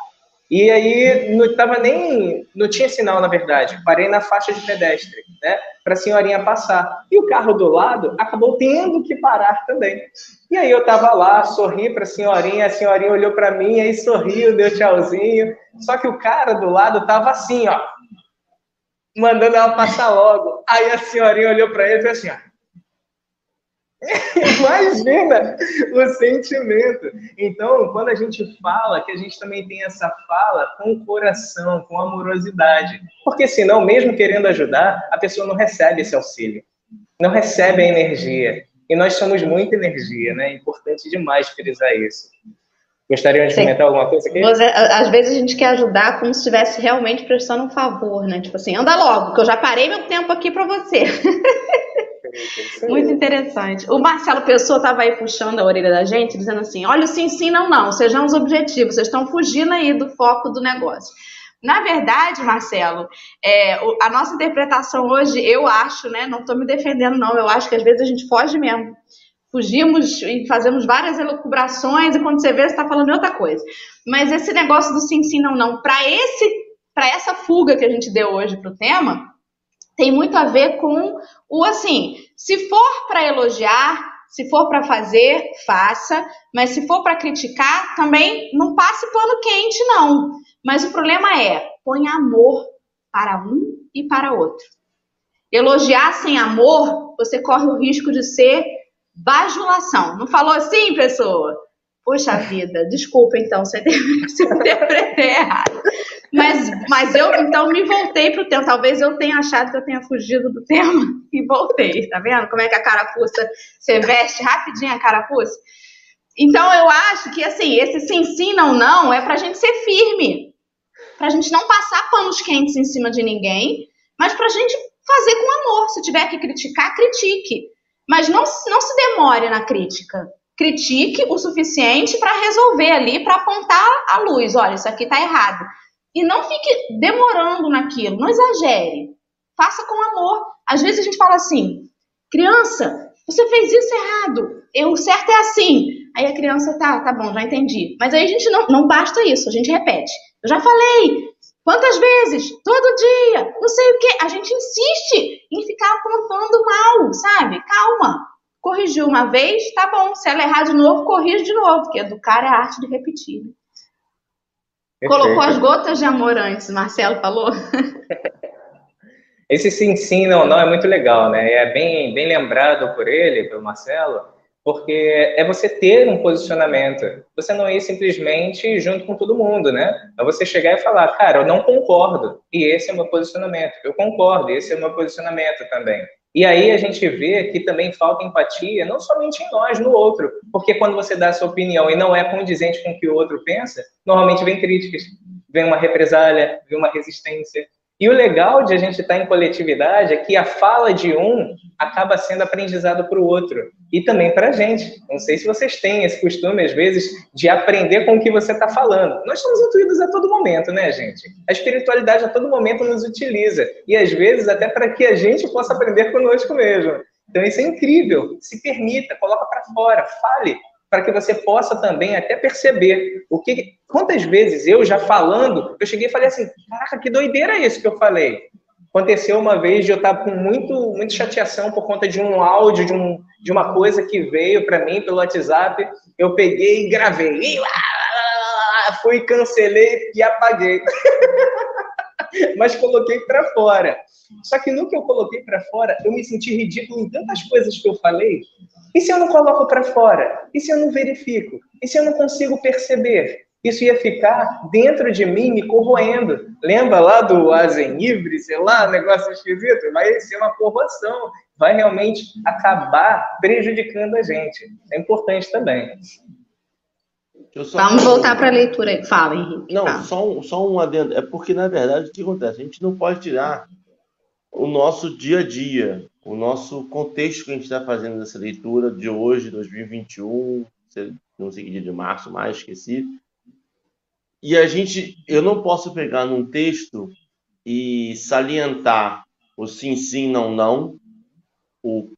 e aí não tava nem. Não tinha sinal, na verdade. Parei na faixa de pedestre, né? Para a senhorinha passar. E o carro do lado acabou tendo que parar também. E aí eu tava lá, sorri para a senhorinha, a senhorinha olhou para mim, aí sorriu, deu tchauzinho. Só que o cara do lado tava assim, ó, mandando ela passar logo. Aí a senhorinha olhou para ele e fez assim, ó. <laughs> Imagina o sentimento. Então, quando a gente fala, que a gente também tem essa fala com coração, com amorosidade. Porque senão, mesmo querendo ajudar, a pessoa não recebe esse auxílio. Não recebe a energia. E nós somos muita energia, né? É importante demais frisar isso. Gostariam de Sim. comentar alguma coisa aqui? Você, às vezes a gente quer ajudar como se estivesse realmente prestando um favor, né? Tipo assim, anda logo, que eu já parei meu tempo aqui para você. <laughs> Muito interessante. O Marcelo Pessoa estava aí puxando a orelha da gente, dizendo assim: olha, sim, sim, não, não, sejamos objetivos, vocês estão fugindo aí do foco do negócio. Na verdade, Marcelo, é, a nossa interpretação hoje, eu acho, né? Não estou me defendendo, não, eu acho que às vezes a gente foge mesmo fugimos e fazemos várias elucubrações e quando você vê, você está falando outra coisa. Mas esse negócio do sim, sim, não, não, para esse para essa fuga que a gente deu hoje para o tema, tem muito a ver com o assim, se for para elogiar, se for para fazer, faça, mas se for para criticar, também não passe pano quente, não. Mas o problema é, põe amor para um e para outro. Elogiar sem amor, você corre o risco de ser Bajulação. Não falou assim, pessoa? Poxa vida, desculpa então <laughs> se eu interpretei errado. Mas, mas eu então me voltei para o tema. Talvez eu tenha achado que eu tenha fugido do tema <laughs> e voltei. Tá vendo como é que a carapuça se veste rapidinho a carapuça? Então eu acho que assim, esse sim, sim, não, não é para a gente ser firme. Para a gente não passar panos quentes em cima de ninguém, mas para a gente fazer com amor. Se tiver que criticar, critique. Mas não, não se demore na crítica. Critique o suficiente para resolver ali, para apontar a luz. Olha, isso aqui está errado. E não fique demorando naquilo, não exagere. Faça com amor. Às vezes a gente fala assim: criança, você fez isso errado. O certo é assim. Aí a criança, tá, tá bom, já entendi. Mas aí a gente não, não basta isso, a gente repete. Eu já falei, Quantas vezes? Todo dia, não sei o que. A gente insiste em ficar apontando mal, sabe? Calma. Corrigiu uma vez, tá bom. Se ela errar de novo, corrige de novo, porque educar é a arte de repetir. Colocou as gotas de amor antes, Marcelo falou. <laughs> Esse sim, sim, não, não é muito legal, né? É bem, bem lembrado por ele, pelo Marcelo, porque é você ter um posicionamento. Você não ir simplesmente junto com todo mundo, né? É você chegar e falar, cara, eu não concordo, e esse é o meu posicionamento. Eu concordo, esse é o meu posicionamento também. E aí a gente vê que também falta empatia, não somente em nós, no outro. Porque quando você dá a sua opinião e não é condizente com o que o outro pensa, normalmente vem críticas, vem uma represália, vem uma resistência. E o legal de a gente estar em coletividade é que a fala de um acaba sendo aprendizado para o outro e também para a gente. Não sei se vocês têm esse costume, às vezes, de aprender com o que você está falando. Nós somos intuídos a todo momento, né, gente? A espiritualidade a todo momento nos utiliza e, às vezes, até para que a gente possa aprender conosco mesmo. Então, isso é incrível. Se permita, coloca para fora, fale, para que você possa também até perceber o que. Quantas vezes eu já falando, eu cheguei e falei assim: caraca, que doideira é isso que eu falei. Aconteceu uma vez de eu estar com muito, muito chateação por conta de um áudio, de, um, de uma coisa que veio para mim pelo WhatsApp. Eu peguei e gravei. E fui, cancelei e apaguei. <laughs> Mas coloquei para fora. Só que no que eu coloquei para fora, eu me senti ridículo em tantas coisas que eu falei. E se eu não coloco para fora? E se eu não verifico? E se eu não consigo perceber? Isso ia ficar dentro de mim me corroendo. Lembra lá do Azenivre, sei lá, negócio esquisito? Vai ser uma corroação. Vai realmente acabar prejudicando a gente. É importante também. Vamos voltar para a leitura aí. Fala, Henrique. Não, fala. Só, um, só um adendo. É porque, na verdade, o que acontece? A gente não pode tirar o nosso dia a dia, o nosso contexto que a gente está fazendo nessa leitura de hoje, 2021, não sei que dia de março mais, esqueci. E a gente, eu não posso pegar num texto e salientar o sim, sim, não, não, o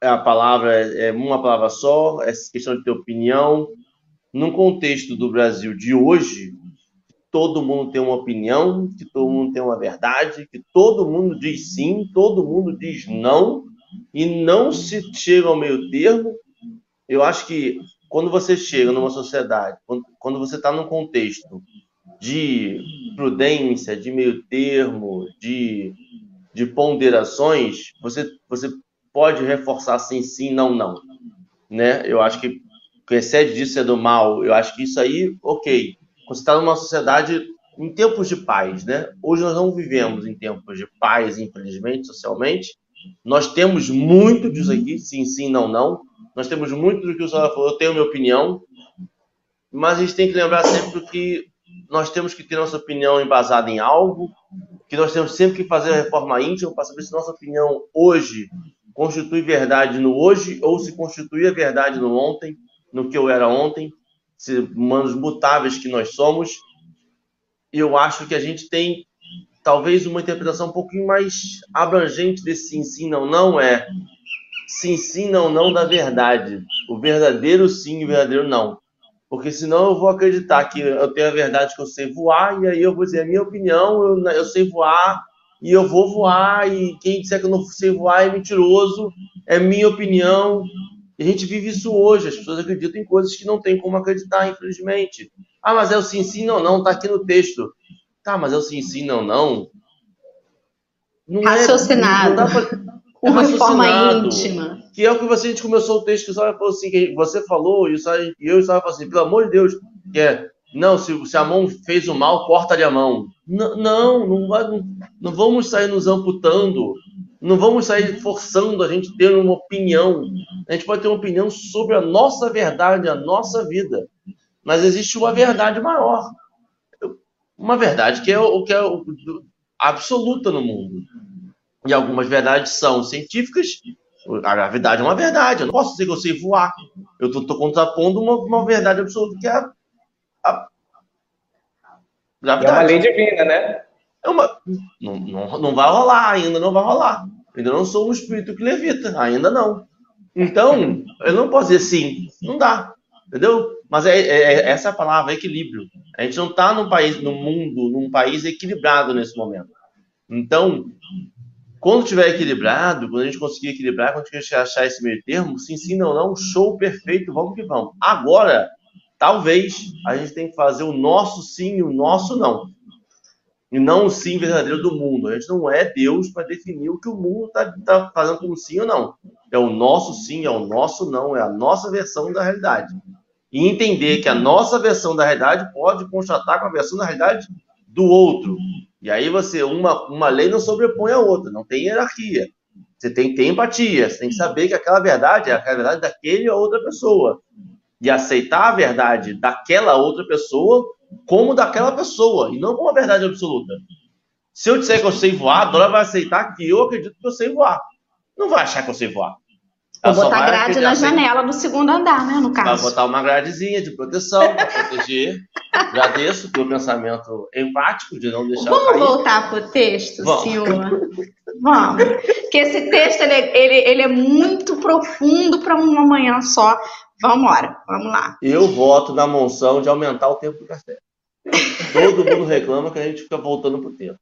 é a palavra é uma palavra só, é questão de ter opinião. Num contexto do Brasil de hoje, todo mundo tem uma opinião, que todo mundo tem uma verdade, que todo mundo diz sim, todo mundo diz não, e não se chega ao meio termo. Eu acho que quando você chega numa sociedade, quando, você está num contexto de prudência, de meio termo, de, de ponderações, você, você pode reforçar sim, sim, não, não. Né? Eu acho que o que excede disso é do mal. Eu acho que isso aí, ok você está numa sociedade em tempos de paz, né? Hoje nós não vivemos em tempos de paz, infelizmente, socialmente. Nós temos muito disso aqui, sim, sim, não, não. Nós temos muito do que o senhor falou, eu tenho minha opinião, mas a gente tem que lembrar sempre que nós temos que ter nossa opinião embasada em algo, que nós temos sempre que fazer a reforma íntima para saber se nossa opinião hoje constitui verdade no hoje ou se constitui a verdade no ontem, no que eu era ontem humanos mutáveis que nós somos, eu acho que a gente tem talvez uma interpretação um pouquinho mais abrangente desse sim, sim, não, não é sim, sim, não, não da verdade. O verdadeiro sim e o verdadeiro não. Porque senão eu vou acreditar que eu tenho a verdade que eu sei voar, e aí eu vou dizer a minha opinião, eu, eu sei voar, e eu vou voar, e quem disser que eu não sei voar é mentiroso, é minha opinião, e a gente vive isso hoje. As pessoas acreditam em coisas que não tem como acreditar, infelizmente. Ah, mas é o sim, sim, não, não, tá aqui no texto. Tá, mas é o sim, sim, não, não. não raciocinado. É, não pra... é uma forma íntima. Que é o que você, a gente começou o texto que só falou assim, que você falou, e eu só falou assim, pelo amor de Deus, que é, não, se, se a mão fez o mal, corta-lhe a mão. Não, não, não, vai, não, não vamos sair nos amputando. Não vamos sair forçando a gente ter uma opinião. A gente pode ter uma opinião sobre a nossa verdade, a nossa vida. Mas existe uma verdade maior. Uma verdade que é o que é absoluta no mundo. E algumas verdades são científicas. A gravidade é uma verdade. Eu não posso dizer que eu sei voar. Eu estou contrapondo uma, uma, verdade absoluta que é a, a gravidade. É uma lei divina, né? É uma, não, não, não vai rolar, ainda não vai rolar. Ainda não sou um espírito que levita, ainda não. Então, eu não posso dizer sim, não dá, entendeu? Mas é, é, é essa a palavra, equilíbrio. A gente não está num país, no mundo, num país equilibrado nesse momento. Então, quando tiver equilibrado, quando a gente conseguir equilibrar, quando a gente achar esse meio termo, sim, sim, não, não, show perfeito, vamos que vamos. Agora, talvez a gente tenha que fazer o nosso sim e o nosso não e não o sim verdadeiro do mundo. A gente não é Deus para definir o que o mundo está tá fazendo como sim ou não. É o nosso sim, é o nosso não, é a nossa versão da realidade. E entender que a nossa versão da realidade pode constatar com a versão da realidade do outro. E aí você, uma, uma lei não sobrepõe a outra, não tem hierarquia. Você tem ter empatia, você tem que saber que aquela verdade é a verdade daquele ou outra pessoa. E aceitar a verdade daquela outra pessoa como daquela pessoa, e não como a verdade absoluta. Se eu disser que eu sei voar, a Dora vai aceitar que eu acredito que eu sei voar. Não vai achar que eu sei voar. Vou botar grade na janela do segundo andar, né, no caso. Vai botar uma gradezinha de proteção para proteger. Agradeço pelo pensamento empático de não deixar Vamos voltar para o texto, Vamos. senhor? Vamos. Porque esse texto ele, ele, ele é muito profundo para uma manhã só. Vamos embora, vamos lá. Eu voto na moção de aumentar o tempo do café. Todo mundo reclama que a gente fica voltando pro tempo.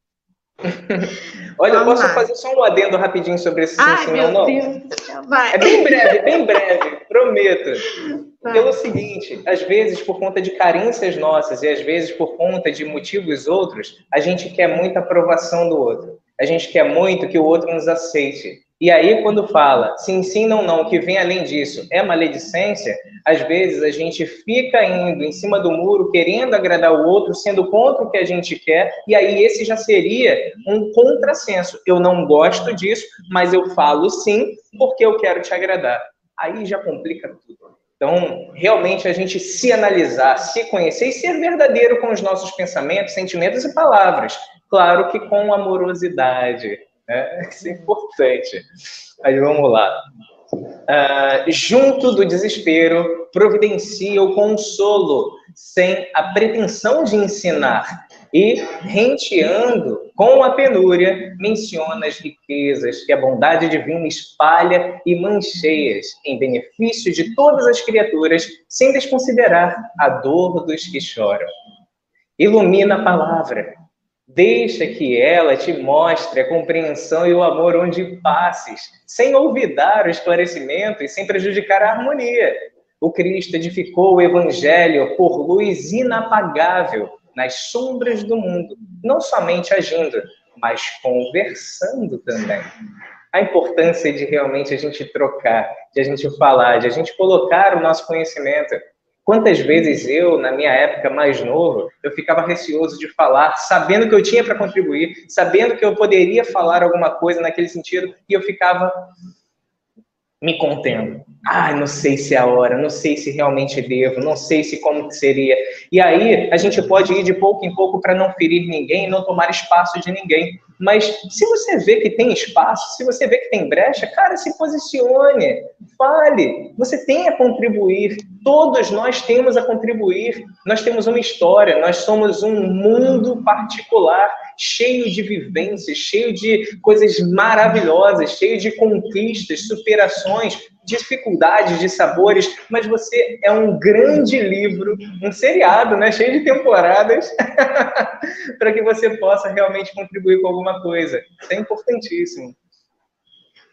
Vamos eu posso lá. fazer só um adendo rapidinho sobre esse Ai, meu não? Deus. Vai. É bem breve, bem breve, prometo. Vai. Pelo seguinte, às vezes por conta de carências nossas e às vezes por conta de motivos outros, a gente quer muita aprovação do outro. A gente quer muito que o outro nos aceite. E aí, quando fala sim, sim, não, não, que vem além disso é maledicência, às vezes a gente fica indo em cima do muro, querendo agradar o outro, sendo contra o que a gente quer, e aí esse já seria um contrassenso. Eu não gosto disso, mas eu falo sim porque eu quero te agradar. Aí já complica tudo. Então, realmente, a gente se analisar, se conhecer e ser verdadeiro com os nossos pensamentos, sentimentos e palavras. Claro que com amorosidade né? Isso é importante. Mas vamos lá. Uh, junto do desespero, providencia o consolo, sem a pretensão de ensinar, e, renteando com a penúria, menciona as riquezas que a bondade divina espalha e mancheias em benefício de todas as criaturas, sem desconsiderar a dor dos que choram. Ilumina a palavra, Deixa que ela te mostre a compreensão e o amor onde passes, sem olvidar o esclarecimento e sem prejudicar a harmonia. O Cristo edificou o Evangelho por luz inapagável nas sombras do mundo, não somente agindo, mas conversando também. A importância de realmente a gente trocar, de a gente falar, de a gente colocar o nosso conhecimento Quantas vezes eu, na minha época mais novo, eu ficava receoso de falar, sabendo que eu tinha para contribuir, sabendo que eu poderia falar alguma coisa naquele sentido, e eu ficava me contendo. Ah, não sei se é a hora, não sei se realmente devo, não sei se como que seria. E aí a gente pode ir de pouco em pouco para não ferir ninguém, não tomar espaço de ninguém. Mas se você vê que tem espaço, se você vê que tem brecha, cara, se posicione, fale. Você tem a contribuir. Todos nós temos a contribuir. Nós temos uma história, nós somos um mundo particular, cheio de vivências, cheio de coisas maravilhosas, cheio de conquistas, superações, dificuldades, de sabores, mas você é um grande livro, um seriado, né, cheio de temporadas, <laughs> para que você possa realmente contribuir com alguma coisa. Isso é importantíssimo.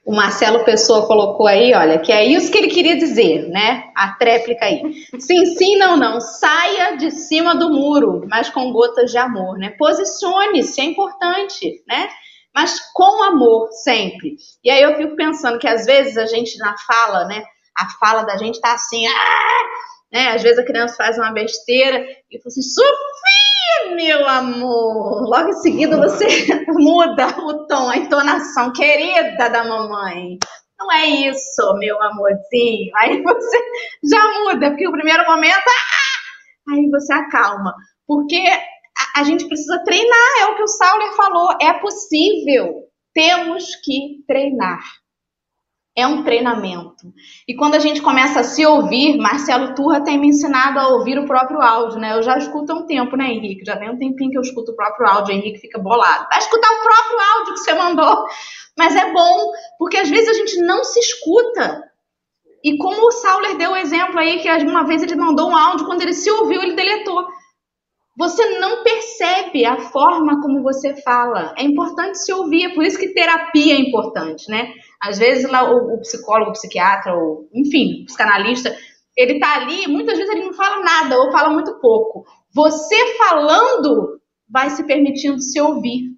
O Marcelo Pessoa colocou aí, olha, que é isso que ele queria dizer, né? A tréplica aí. Sim, sim, não, não. Saia de cima do muro, mas com gotas de amor, né? Posicione-se, é importante, né? Mas com amor, sempre. E aí eu fico pensando que às vezes a gente na fala, né? A fala da gente tá assim, ah! né? Às vezes a criança faz uma besteira e fala assim, Sofia! meu amor. Logo em seguida você <laughs> muda o tom, a entonação, querida da mamãe. Não é isso, meu amorzinho. Aí você já muda, porque o primeiro momento, ah! aí você acalma. Porque a, gente precisa treinar, é o que o Sauler falou. É possível. Temos que treinar. É um treinamento. E quando a gente começa a se ouvir, Marcelo Turra tem me ensinado a ouvir o próprio áudio, né? Eu já escuto há um tempo, né, Henrique? Já tem um tempinho que eu escuto o próprio áudio, Henrique fica bolado. Vai escutar o próprio áudio que você mandou. Mas é bom, porque às vezes a gente não se escuta. E como o Sauler deu o exemplo aí, que uma vez ele mandou um áudio, quando ele se ouviu, ele deletou. Você não percebe a forma como você fala. É importante se ouvir, é por isso que terapia é importante, né? Às vezes lá o, o psicólogo, o psiquiatra, ou, enfim, o psicanalista, ele tá ali, muitas vezes ele não fala nada ou fala muito pouco. Você falando vai se permitindo se ouvir.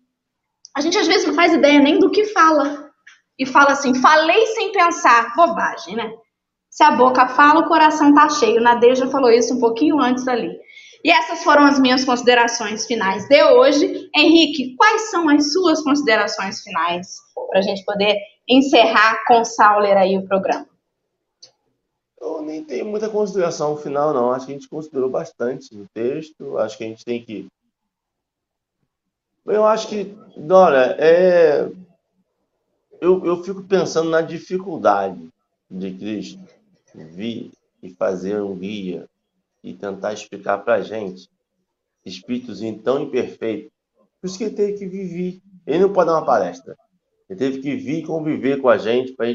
A gente às vezes não faz ideia nem do que fala. E fala assim, falei sem pensar. Bobagem, né? Se a boca fala, o coração tá cheio. Nadeja falou isso um pouquinho antes ali. E essas foram as minhas considerações finais de hoje. Henrique, quais são as suas considerações finais para a gente poder encerrar com o Sauler aí o programa? Eu nem tenho muita consideração final, não. Acho que a gente considerou bastante no texto. Acho que a gente tem que Eu acho que, olha, é... eu, eu fico pensando na dificuldade de Cristo vir e fazer um guia e tentar explicar para a gente, espíritozinho tão imperfeito, por isso que ele teve que viver. Ele não pode dar uma palestra. Ele teve que vir conviver com a gente para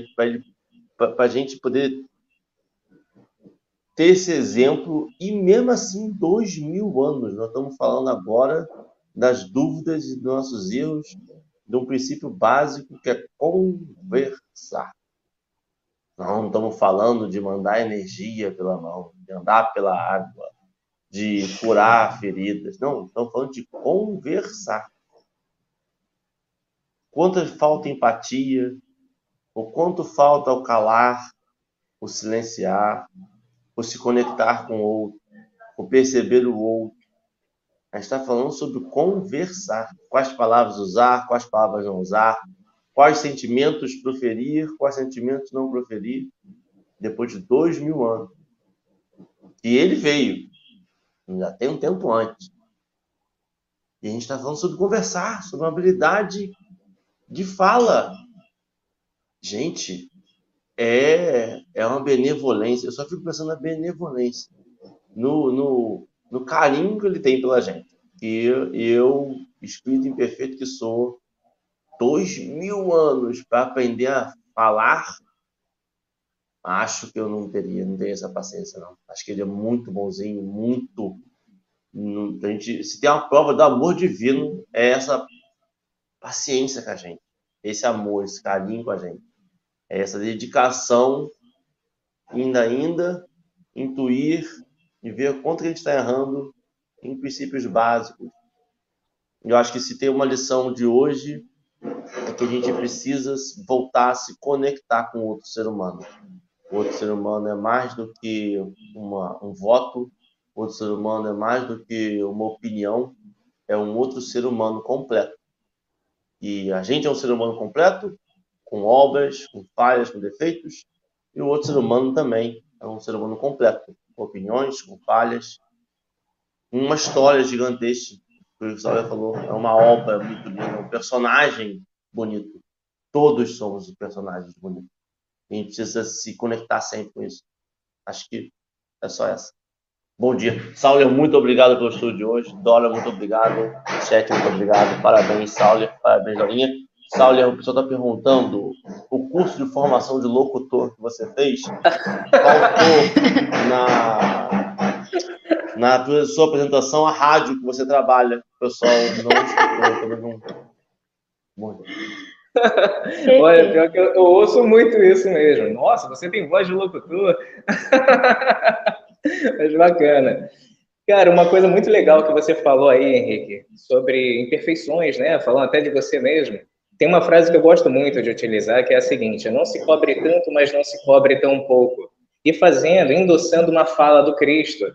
a gente poder ter esse exemplo. E mesmo assim, dois mil anos, nós estamos falando agora das dúvidas e dos nossos erros, de um princípio básico que é conversar. Não estamos falando de mandar energia pela mão, de andar pela água, de curar feridas. Não, estamos falando de conversar. Quanto falta empatia, o quanto falta o calar, o silenciar, o se conectar com o outro, o perceber o outro. A gente está falando sobre conversar. Quais palavras usar, quais palavras não usar, quais sentimentos proferir, quais sentimentos não proferir, depois de dois mil anos. E ele veio, já tem um tempo antes. E a gente está falando sobre conversar, sobre uma habilidade de fala. Gente, é, é uma benevolência. Eu só fico pensando na benevolência, no, no, no carinho que ele tem pela gente. E eu, eu espírito imperfeito que sou, dois mil anos para aprender a falar, acho que eu não teria, não teria essa paciência, não. Acho que ele é muito bonzinho, muito. A gente, se tem uma prova do amor divino, é essa paciência com a gente, esse amor, esse carinho com a gente, é essa dedicação, ainda, ainda, intuir e ver quanto a gente está errando em princípios básicos. Eu acho que se tem uma lição de hoje é que a gente precisa voltar a se conectar com outro ser humano. Outro ser humano é mais do que uma, um voto, outro ser humano é mais do que uma opinião, é um outro ser humano completo. E a gente é um ser humano completo, com obras, com falhas, com defeitos, e o outro ser humano também é um ser humano completo, com opiniões, com falhas, uma história gigantesca que o Salve falou, é uma obra muito linda, um personagem bonito. Todos somos personagens bonitos. A gente precisa se conectar sempre com isso. Acho que é só essa. Bom dia. Sauler, muito obrigado pelo estudo de hoje. Dora, muito obrigado. Chat, muito obrigado. Parabéns, Sauler. Parabéns, Dorinha. Sauler, o pessoal está perguntando o curso de formação de locutor que você fez faltou na na sua apresentação a rádio que você trabalha. O pessoal não escutou, Muito. Olha, pior que eu, eu, ouço muito isso mesmo. Nossa, você tem voz de locutor. <laughs> Mas bacana. Cara, uma coisa muito legal que você falou aí, Henrique, sobre imperfeições, né? Falando até de você mesmo. Tem uma frase que eu gosto muito de utilizar, que é a seguinte: não se cobre tanto, mas não se cobre tão pouco. E fazendo, endossando uma fala do Cristo,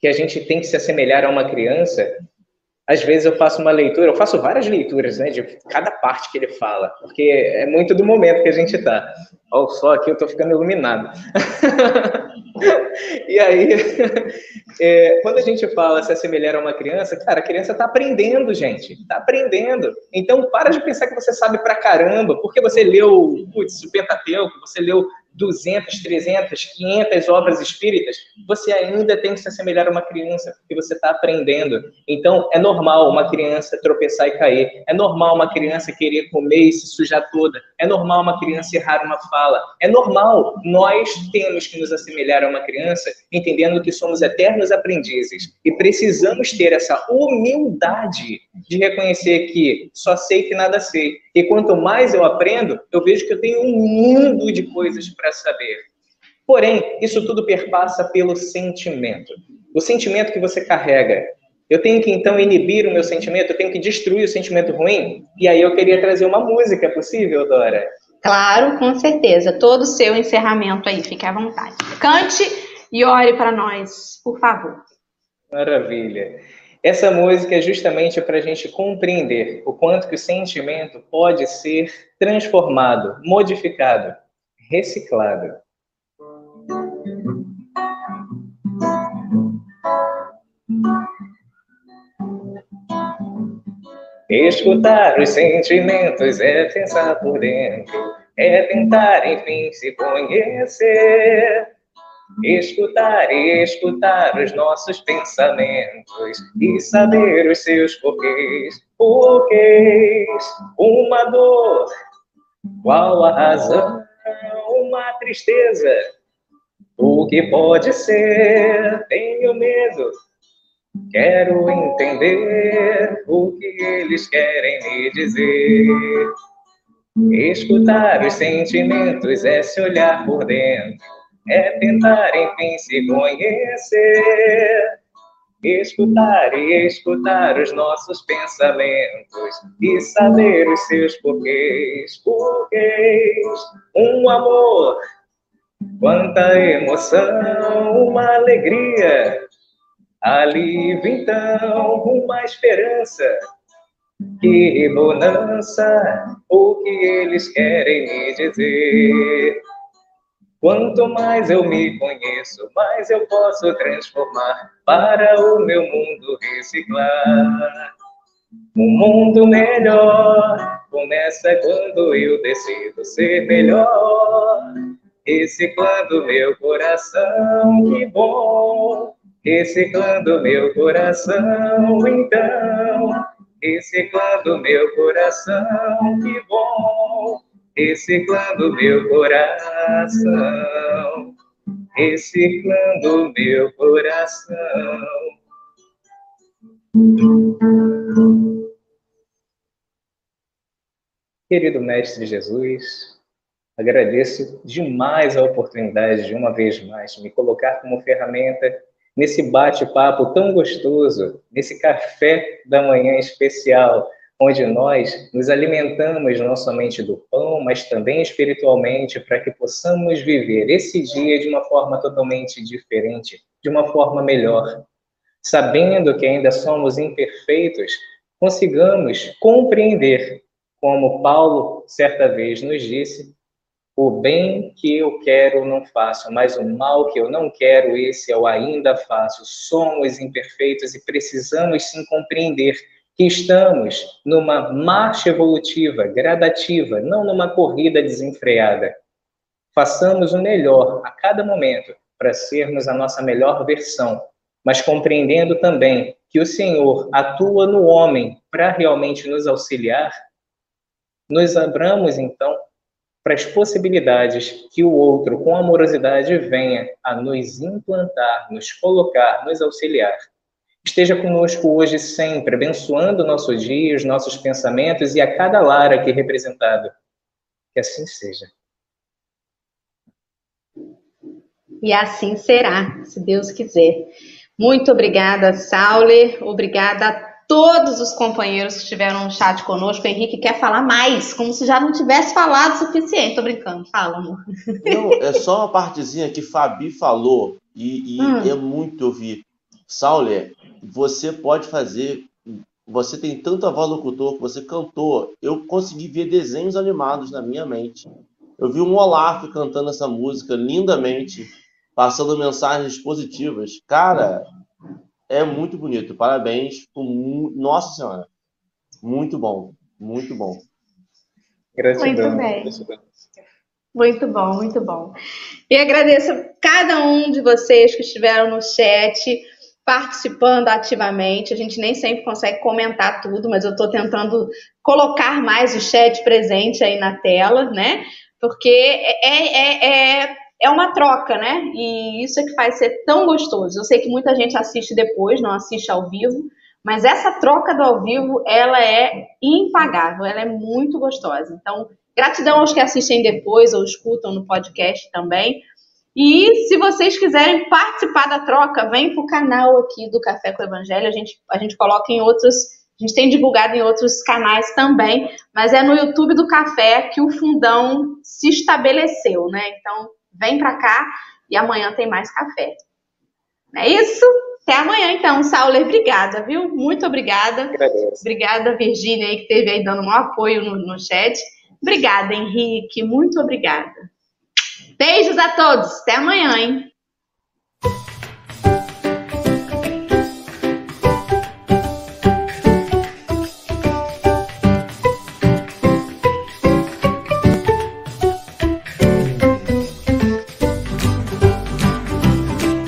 que a gente tem que se assemelhar a uma criança, às vezes eu faço uma leitura, eu faço várias leituras, né, de cada parte que ele fala, porque é muito do momento que a gente está. Olha só, aqui eu estou ficando iluminado. <laughs> e aí, <laughs> é, quando a gente fala se assemelhar a uma criança, cara, a criança está aprendendo, gente, está aprendendo. Então, para de pensar que você sabe pra caramba, porque você leu, putz, o Pentateuco, você leu 200, 300, 500 obras espíritas, você ainda tem que se assemelhar a uma criança, porque você está aprendendo. Então, é normal uma criança tropeçar e cair. É normal uma criança querer comer e se sujar toda. É normal uma criança errar uma fala. É normal. Nós temos que nos assemelhar a uma criança, entendendo que somos eternos aprendizes. E precisamos ter essa humildade de reconhecer que só sei que nada sei. E quanto mais eu aprendo, eu vejo que eu tenho um mundo de coisas para saber. Porém, isso tudo perpassa pelo sentimento. O sentimento que você carrega. Eu tenho que então inibir o meu sentimento, eu tenho que destruir o sentimento ruim. E aí eu queria trazer uma música, é possível, Dora? Claro, com certeza. Todo o seu encerramento aí, fique à vontade. Cante e ore para nós, por favor. Maravilha. Essa música é justamente para a gente compreender o quanto que o sentimento pode ser transformado, modificado, reciclado. Escutar os sentimentos é pensar por dentro, é tentar, enfim, se conhecer. Escutar e escutar os nossos pensamentos e saber os seus porquês. Porquês, uma dor, qual a razão, uma tristeza. O que pode ser? Tenho medo Quero entender o que eles querem me dizer. Escutar os sentimentos é se olhar por dentro, é tentar enfim se conhecer. Escutar e escutar os nossos pensamentos e saber os seus porquês. Porquês, um amor, quanta emoção, uma alegria Alívio então, uma esperança. Que bonança, o que eles querem me dizer. Quanto mais eu me conheço, mais eu posso transformar para o meu mundo reciclar. Um mundo melhor começa quando eu decido ser melhor, reciclando meu coração. Que bom reciclando meu coração, então, reciclando meu coração, que bom, reciclando meu coração, reciclando meu coração. Querido Mestre Jesus, agradeço demais a oportunidade de uma vez mais me colocar como ferramenta nesse bate-papo tão gostoso, nesse café da manhã especial, onde nós nos alimentamos não somente do pão, mas também espiritualmente, para que possamos viver esse dia de uma forma totalmente diferente, de uma forma melhor. Sabendo que ainda somos imperfeitos, consigamos compreender, como Paulo certa vez nos disse, o bem que eu quero não faço, mas o mal que eu não quero, esse eu ainda faço. Somos imperfeitos e precisamos sim compreender que estamos numa marcha evolutiva, gradativa, não numa corrida desenfreada. Façamos o melhor a cada momento para sermos a nossa melhor versão, mas compreendendo também que o Senhor atua no homem para realmente nos auxiliar. Nos abramos então para as possibilidades que o outro, com amorosidade, venha a nos implantar, nos colocar, nos auxiliar. Esteja conosco hoje sempre, abençoando o nosso dia, os nossos pensamentos e a cada lar aqui representado. Que assim seja. E assim será, se Deus quiser. Muito obrigada, Sauler. Obrigada a todos os companheiros que estiveram no chat conosco. O Henrique quer falar mais, como se já não tivesse falado o suficiente. Tô brincando, fala, amor. Não, é só uma partezinha que Fabi falou e, e hum. é muito ouvir. Sauler, você pode fazer. Você tem tanta voz locutor que você cantou. Eu consegui ver desenhos animados na minha mente. Eu vi um Olaf cantando essa música lindamente, passando mensagens positivas. Cara, é muito bonito. Parabéns. Nossa Senhora. Muito bom. Muito bom. Gratidão. Muito bem. Muito bom, muito bom. E agradeço a cada um de vocês que estiveram no chat participando ativamente. A gente nem sempre consegue comentar tudo, mas eu estou tentando colocar mais o chat presente aí na tela, né? Porque é, é, é, é uma troca, né? E isso é que faz ser tão gostoso. Eu sei que muita gente assiste depois, não assiste ao vivo, mas essa troca do ao vivo, ela é impagável, ela é muito gostosa. Então, gratidão aos que assistem depois ou escutam no podcast também. E se vocês quiserem participar da troca, vem para o canal aqui do Café com o Evangelho. A gente, a gente coloca em outros, a gente tem divulgado em outros canais também, mas é no YouTube do Café que o fundão se estabeleceu, né? Então, Vem para cá e amanhã tem mais café. É isso? Até amanhã, então. Sauler, obrigada, viu? Muito obrigada. Agradeço. Obrigada, Virgínia, que esteve aí dando um apoio no, no chat. Obrigada, Henrique. Muito obrigada. Beijos a todos. Até amanhã, hein?